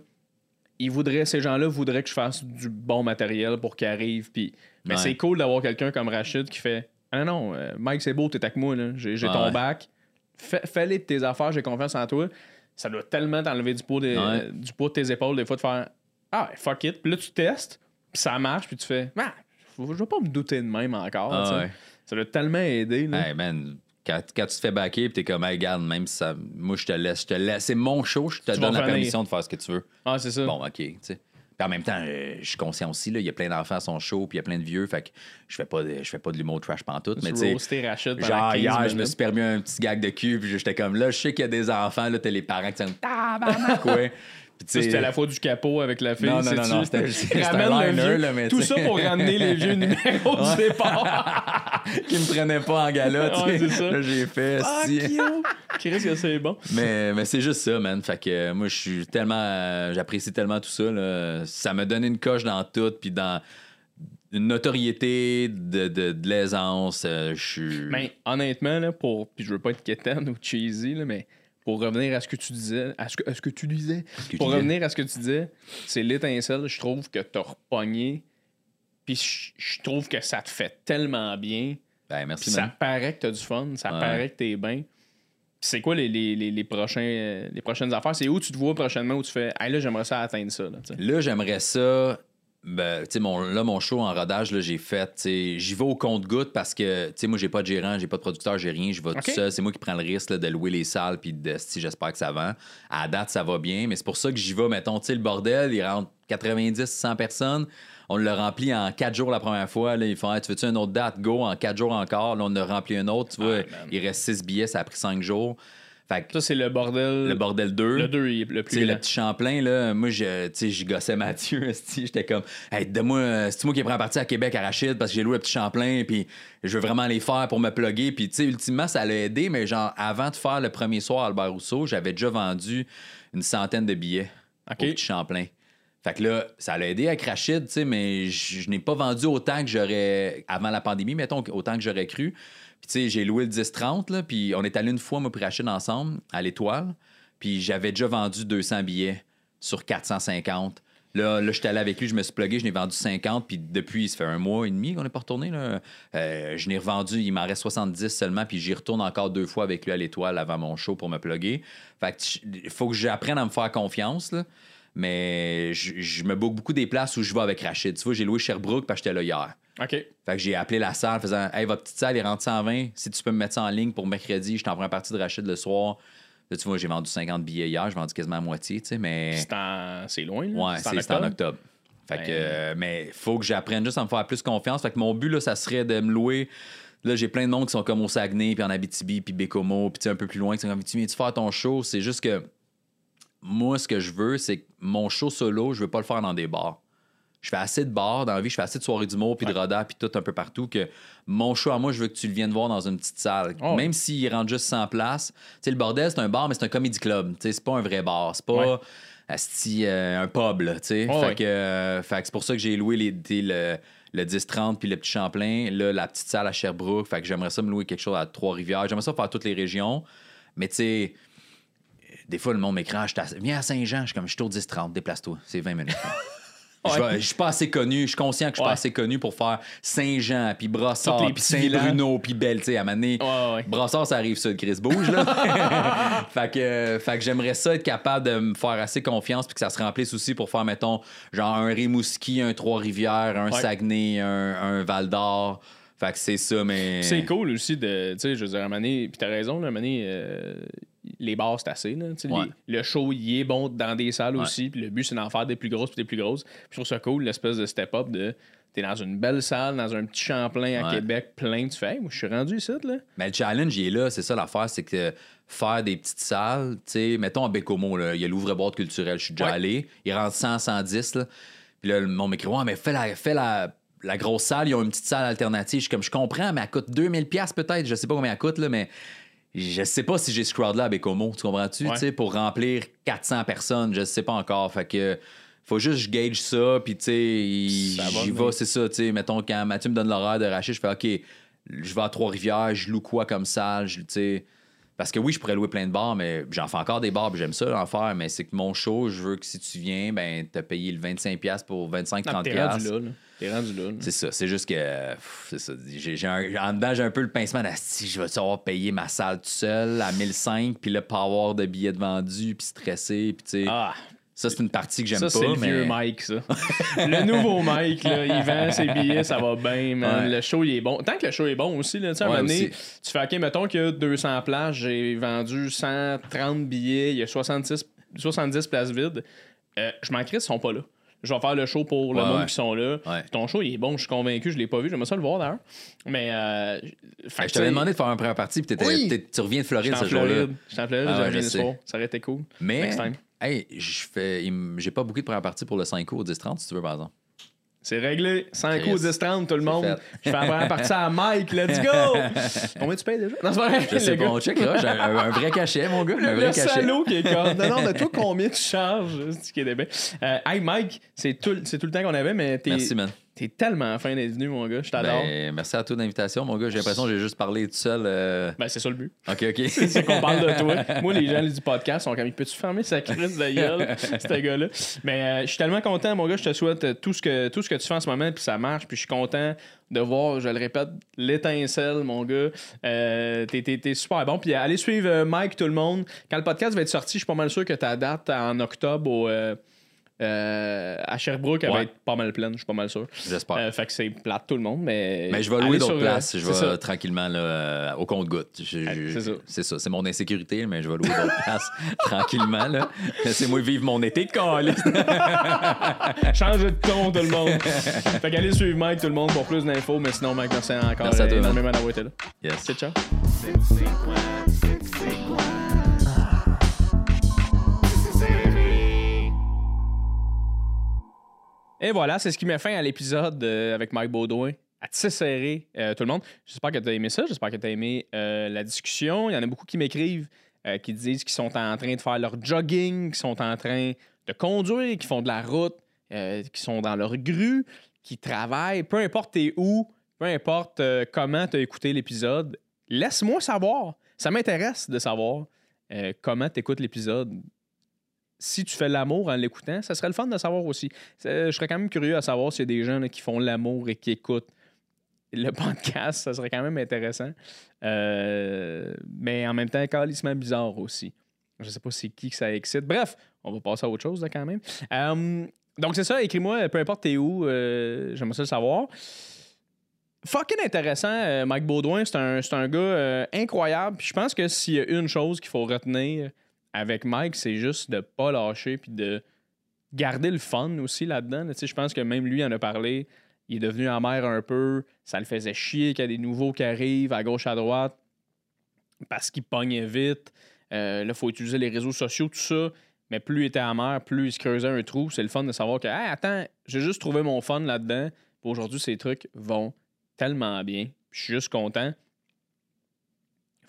Ils voudraient, ces gens-là voudraient que je fasse du bon matériel pour qu'ils arrivent. Puis, mais Ouais. c'est cool d'avoir quelqu'un comme Rachid qui fait Ah non, euh, Mike, c'est beau, t'es avec moi, là. J'ai, j'ai Ouais, ton ouais. bac. Fais- Fais-les de tes affaires, j'ai confiance en toi. Ça doit tellement t'enlever du poids, des- Ouais. du poids de tes épaules, des fois, de faire Ah, fuck it. Puis là, tu testes, puis ça marche, puis tu fais Ah, je vais pas me douter de même encore. Ah tu sais. ouais. Ça doit tellement aider. Là. Hey, man. Quand, quand tu te fais backer, puis t'es comme, hey, regarde, même si ça. Moi, je te laisse. Je te laisse. C'est mon show, je te Tu donne la revenir. permission de faire ce que tu veux. Ah, c'est ça. Bon, OK, tu sais. Puis en même temps, euh, je suis conscient aussi, là, il y a plein d'enfants à son show, puis il y a plein de vieux, fait que je fais pas de, je fais pas de l'humour trash pantoute, mais tu sais, Genre, 15 hier, je me suis permis un petit gag de cul, puis j'étais comme là, je sais qu'il y a des enfants, là, t'as les parents qui sont tabarnak, ouais. C'était la fois du capot avec la fille. Non, non, non, non, c'était- un le liner, vieux- là, mais Tout ça pour ramener les vieux numéros du départ. qui me prenait pas en gala, tu sais. Là, j'ai fait, Ah! Qu'est-ce que c'est bon? Mais, mais c'est juste ça, man. Fait que euh, moi, je suis tellement. euh, J'apprécie tellement tout ça. Là. Ça me donne une coche dans tout, puis dans une notoriété, de, de, de l'aisance. euh, je suis. Mais honnêtement, là, pour. Puis je veux pas être quétaine ou cheesy, là, mais pour revenir à ce que tu disais. À ce que, à ce que tu disais. que pour tu revenir à ce que tu disais, c'est l'étincelle, je trouve que t'as repogné. Puis je- trouve que ça te fait tellement bien. Ben, merci, ça man. paraît que t'as du fun, ça Ouais. paraît que t'es bien. C'est quoi les, les, les, les prochains, les prochaines affaires? C'est où tu te vois prochainement où tu fais Hey là, j'aimerais ça atteindre ça. Là, j'aimerais ça. Ben, mon, là, mon show en rodage, j'ai fait. J'y vais au compte-goutte parce que, moi, j'ai pas de gérant, j'ai pas de producteur, j'ai rien. Je vais tout seul. C'est moi qui prends le risque là, de louer les salles, puis de, si j'espère que ça vend. À la date, ça va bien, mais c'est pour ça que j'y vais. Mettons, tu le bordel, il rentre 90, 100 personnes. On l'a rempli en 4 jours la première fois. Là, ils font, Hey, tu veux-tu une autre date? Go, en 4 jours encore. Là, on a rempli un autre. Tu vois, Ah, il reste 6 billets, ça a pris 5 jours. Fait que Ça, c'est le bordel. le bordel 2. Le 2 est le plus le petit Champlain, là, moi, je, j'y gossais Mathieu, j'étais comme, hey, donne-moi, c'est moi qui prends parti à Québec à Rachid parce que j'ai loué le petit Champlain, puis je veux vraiment les faire pour me plugger, puis tu sais, ultimement, ça l'a aidé, mais genre, avant de faire le premier soir à Albert Rousseau, j'avais déjà vendu une centaine de billets au petit Champlain. Fait que là, ça l'a aidé avec Rachid, tu sais, mais je, je n'ai pas vendu autant que j'aurais, avant la pandémie, mettons, autant que j'aurais cru. Puis tu sais, j'ai loué le 10-30, là, puis on est allé une fois, moi, puis Rachid, ensemble, à l'Étoile. Puis j'avais déjà vendu 200 billets sur 450. Là, là j'étais allé avec lui, je me suis plugué, je n'ai vendu 50. Puis depuis, ça fait un mois et demi qu'on n'est pas retourné. Là. Euh, je n'ai revendu, il m'en reste 70 seulement. Puis j'y retourne encore deux fois avec lui à l'étoile avant mon show pour me plugger. Fait que faut que j'apprenne à me faire confiance. Là. Mais je, je me book beaucoup des places où je vais avec Rachid. Tu vois, j'ai loué Sherbrooke parce que j'étais là hier. OK. Fait que j'ai appelé la salle en faisant Hey, votre petite salle est rentre 120. Si tu peux me mettre ça en ligne pour mercredi, je t'en prends partie de Rachid le soir. Là, tu vois, j'ai vendu 50 billets hier, j'ai vendu quasiment la moitié, tu sais, mais. C'est en- c'est loin, là. Ouais, c'est c'est en octobre. Fait que, Ben- euh, mais faut que j'apprenne juste à me faire plus confiance. Fait que mon but, là, ça serait de me louer. Là, j'ai plein de monde qui sont comme au Saguenay, puis en Abitibi, puis Bécomo, puis tu sais, un peu plus loin, qui sont comme, tu viens-tu faire ton show? C'est juste que moi, ce que je veux, c'est que mon show solo, je veux pas le faire dans des bars. Je fais assez de bars dans la vie, je fais assez de soirées d'humour, puis de rodage, puis tout un peu partout, que mon show à moi, je veux que tu le viennes voir dans une petite salle. Oh. Même s'il rentre juste 100 places. Tu sais, le bordel, c'est un bar, mais c'est un comedy club. Tu sais, c'est pas un vrai bar. C'est pas Ouais. asti, euh, un pub, là, tu sais. Oh, fait, ouais. que, euh, fait que c'est pour ça que j'ai loué les, le, le 10-30 puis le petit Champlain. Là, la petite salle à Sherbrooke. Fait que j'aimerais ça me louer quelque chose à Trois-Rivières. J'aimerais ça faire toutes les régions. Mais tu sais, des fois, le monde m'écran, je t'ass- viens à Saint-Jean, je suis comme, je suis au 10-30, déplace-toi, c'est 20 minutes. Je Ouais. vais- Je suis pas assez connu, je suis conscient que je suis pas assez connu pour faire Saint-Jean, puis les puis Saint-Bruno, puis Belle, tu sais, à Mané. Ouais. Brossard, ça arrive ça, de Chris Bouge, là. fait que, fait que j'aimerais ça être capable de me faire assez confiance, puis que ça se remplisse aussi pour faire, mettons, genre un Rimouski, un Trois-Rivières, un. Saguenay, un, un Val-d'Or. Fait que c'est ça, mais. C'est cool aussi de, tu sais, je veux dire, à donné, puis t'as raison, là, euh, les bars, c'est assez, là, Ouais. les- le show, il est bon dans des salles aussi, puis le but, c'est d'en faire des plus grosses, puis des plus grosses. Puis je trouve ça cool, l'espèce de step-up de, t'es dans une belle salle, dans un petit Champlain à Ouais. Québec, plein, tu fais, hey, moi, je suis rendu ici, là. Mais le challenge, il est là, c'est ça l'affaire, c'est que faire des petites salles, tu sais, mettons à Bécomo, là, il y a l'ouvre-boîte culturelle, je suis déjà allé, il rentre 100, 110, là. Puis là, le monde m'écrit, ouais, mais fais la, fais la, la grosse salle, ils ont une petite salle alternative. Je suis comme, je comprends, mais elle coûte 2000$ piastres peut-être, je sais pas combien elle coûte, là, mais je sais pas si j'ai ce crowd-là à Bécomo, tu comprends-tu, Ouais. tu sais, pour remplir 400 personnes, je sais pas encore, fait que... Faut juste que je gage ça, puis tu sais, j'y vais, c'est ça, tu sais, mettons, quand Mathieu me donne l'horaire de je fais, OK, je vais à Trois-Rivières, je loue quoi comme salle, je- tu sais... Parce que oui, je pourrais louer plein de bars, mais j'en fais encore des bars, puis j'aime ça en faire, mais c'est que mon show, je veux que si tu viens, ben, t'as payé le 25$ pour 25-30$. Non, T'es rendu là, là. T'es rendu là. là. C'est ça, c'est juste que. C'est ça. J'ai, j'ai un- en dedans, j'ai un peu le pincement d'asti. Je vais savoir payer ma salle tout seul à 1005, puis là, pas avoir de billets de vendus, puis stressé, puis tu sais. Ah, Ça, c'est une partie que j'aime ça, pas. c'est le mais... vieux Mike, ça. le nouveau Mike, là, il vend ses billets, ça va bien, man. Ouais. Le show, il est bon. Tant que le show est bon aussi, là, tu sais, à un moment donné, tu fais, OK, mettons qu'il y a 200 places, j'ai vendu 130 billets, il y a 66, 70 places vides. Euh, je m'en crisse, ils sont pas là. Je vais faire le show pour le Ouais, monde ouais. qui sont là. Ouais. Ton show, il est bon, je suis convaincu, je l'ai pas vu, j'aimerais ça le voir d'ailleurs. Mais, euh, fait je t'avais demandé de faire un première partie, puis Oui. tu reviens de Floride ce jour-là. J'étais en Floride, Ah j'ai je le soir. Ça aurait été cool. Mais, Next time. Hey, je fais, j'ai pas beaucoup de première partie pour le 5 ou au 10-30, si tu veux, par exemple. C'est réglé. 5 Chris. coups 10-30, tout le monde. fait. Je fais la première partie à Mike. Let's go! Combien tu payes déjà? Non, c'est pas vrai. Je sais pas, on checkera. J'ai un, un vrai cachet, mon gars. un Le, vrai le cachet. salaud qui est comme. Non, non, mais toi, combien tu charges? C'est ce qui est débile. Euh, hey, Mike, c'est tout, c'est tout le temps qu'on avait, mais t'es, Merci, man. T'es tellement fin d'être venu, mon gars. Je t'adore. Ben, Ben, merci à toi d'invitation, mon gars. J'ai l'impression que j'ai juste parlé tout seul. euh, c'est ça le but. OK, OK. C'est qu'on parle de toi. Moi, les gens du podcast sont comme, peux-tu fermer sa crise de gueule, ce gars-là? Mais euh, je suis tellement content, mon gars. Je te souhaite euh, tout ce que, tout ce que tu fais en ce moment, puis ça marche. Puis je suis content de voir, je le répète, l'étincelle, mon gars. Euh, t'es, t'es- t'es super bon. Puis allez suivre Mike, tout le monde. Quand le podcast va être sorti, je suis pas mal sûr que ta date en octobre au, euh, euh, à Sherbrooke, elle va Ouais. être pas mal pleine, je suis pas mal sûr. J'espère. Euh, fait que c'est plate tout le monde, mais. Mais je vais allez louer sur, d'autres euh, places. Je vais ça. tranquillement là, euh, au compte-goutte. C'est ça. C'est ça. C'est mon insécurité, mais je vais louer d'autres places tranquillement. Là. Laissez-moi vivre mon été, câlisse. Change de ton, tout le monde. fait qu'allez suivre Mike, tout le monde, pour plus d'infos. Mais sinon, Mike, merci encore Merci à toi, énormément d'avoir été là. Yes. C'est ciao. Et voilà, c'est ce qui met fin à l'épisode euh, avec Mike Baudouin. À tisser serré, euh, tout le monde. J'espère que tu as aimé ça. J'espère que tu as aimé euh, la discussion. Il y en a beaucoup qui m'écrivent, qui disent qu'ils sont en train de faire leur jogging, qui sont en train de conduire, qui font de la route, qui sont dans leur grue, qui travaillent. Peu importe t'es où, peu importe comment tu as écouté l'épisode, laisse-moi savoir. Ça m'intéresse de savoir comment tu écoutes l'épisode si tu fais l'amour en l'écoutant, ça serait le fun de savoir aussi. Euh, Je serais quand même curieux à savoir s'il y a des gens qui font l'amour et qui écoutent le podcast. Ça serait quand même intéressant. Euh, mais en même temps, calissement bizarre aussi. Je sais pas c'est qui que ça excite. Bref, on va passer à autre chose là, quand même. Euh, donc c'est ça, écris-moi, peu importe t'es où, j'aimerais ça le savoir. Fucking intéressant, Mike Baudouin, c'est un, un gars incroyable. Je pense que s'il y a une chose qu'il faut retenir avec Mike, c'est juste de pas lâcher puis de garder le fun aussi là-dedans. Je pense que même lui en a parlé. Il est devenu amer un peu. Ça le faisait chier qu'il y a des nouveaux qui arrivent à gauche, à droite parce qu'il pognait vite. Euh, là, il faut utiliser les réseaux sociaux, tout ça. Mais plus il était amer, plus il se creusait un trou. C'est le fun de savoir que, attends, j'ai juste trouvé mon fun là-dedans. Aujourd'hui, ces trucs vont tellement bien. Je suis juste content.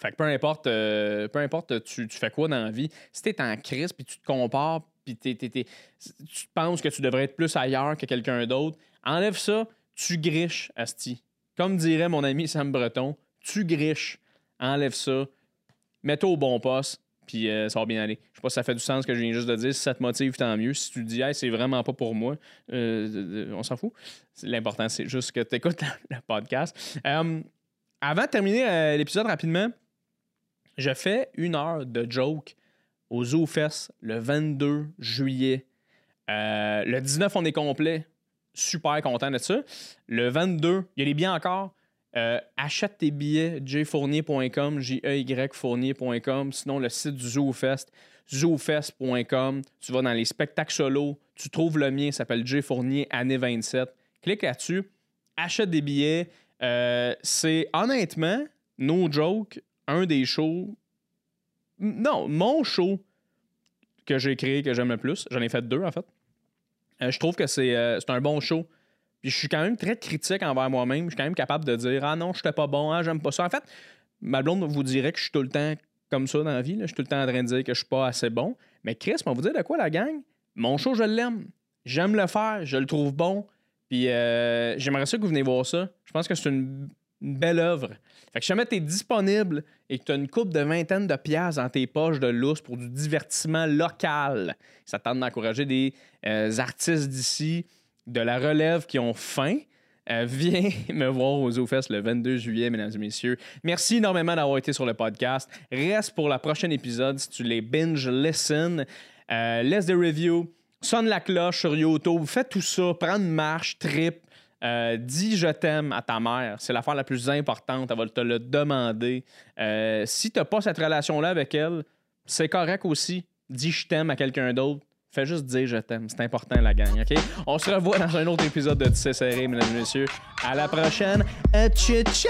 Fait que peu importe, euh, peu importe tu, tu fais quoi dans la vie, si t'es en crise puis tu te compares puis t'es- t'es- tu penses que tu devrais être plus ailleurs que quelqu'un d'autre, enlève ça, tu griches, Asti. Comme dirait mon ami Sam Breton, tu griches, enlève ça, mets-toi au bon poste, puis euh, ça va bien aller. Je sais pas si ça fait du sens ce que je viens juste de dire. Si ça te motive, tant mieux. Si tu te dis, hey, c'est vraiment pas pour moi, euh, on s'en fout. L'important, c'est juste que tu écoutes le podcast. Avant de terminer l'épisode rapidement, je fais une heure de joke au Zoo Fest le 22 juillet. Euh, le 19, on est complet. Super content de ça. Le 22, il y a les billets encore. Euh, achète tes billets, jfournier.com, J-E-Y fournier.com. Sinon, le site du ZooFest, zoofest.com. Tu vas dans les spectacles solo. Tu trouves le mien, s'appelle J Fournier, année 27. Clique là-dessus, achète des billets. Euh, c'est honnêtement, no joke, un des shows. Non, mon show que j'ai créé, que j'aime le plus. J'en ai fait deux, en fait. Euh, je trouve que c'est euh, c'est un bon show. Puis je suis quand même très critique envers moi-même. Je suis quand même capable de dire Ah non, je n'étais pas bon, ah, j'aime pas ça. En fait, ma blonde vous dirait que je suis tout le temps comme ça dans la vie. Je suis tout le temps en train de dire que je suis pas assez bon. Mais Chris, on vous dire de quoi la gang? Mon show, je l'aime. J'aime le faire, je le trouve bon. Puis euh, j'aimerais ça que vous venez voir ça. Je pense que c'est une belle œuvre. Fait que jamais tu es disponible et que tu as une coupe de vingtaine de piastres dans tes poches de lousse pour du divertissement local, ça tente d'encourager des euh, artistes d'ici, de la relève qui ont faim. Euh, viens me voir aux ZooFest le 22 juillet, mesdames et messieurs. Merci énormément d'avoir été sur le podcast. Reste pour le prochain épisode si tu les binge listen. Euh, laisse des reviews, sonne la cloche sur YouTube, fais tout ça, prends une marche, trip. Euh, dis je t'aime à ta mère. C'est l'affaire la plus importante. Elle va te le demander. Euh, si tu n'as pas cette relation-là avec elle, c'est correct aussi. Dis je t'aime à quelqu'un d'autre. Fais juste dire je t'aime. C'est important, la gang. OK? On se revoit dans un autre épisode de Serré, mesdames et messieurs. À la prochaine. Tchou!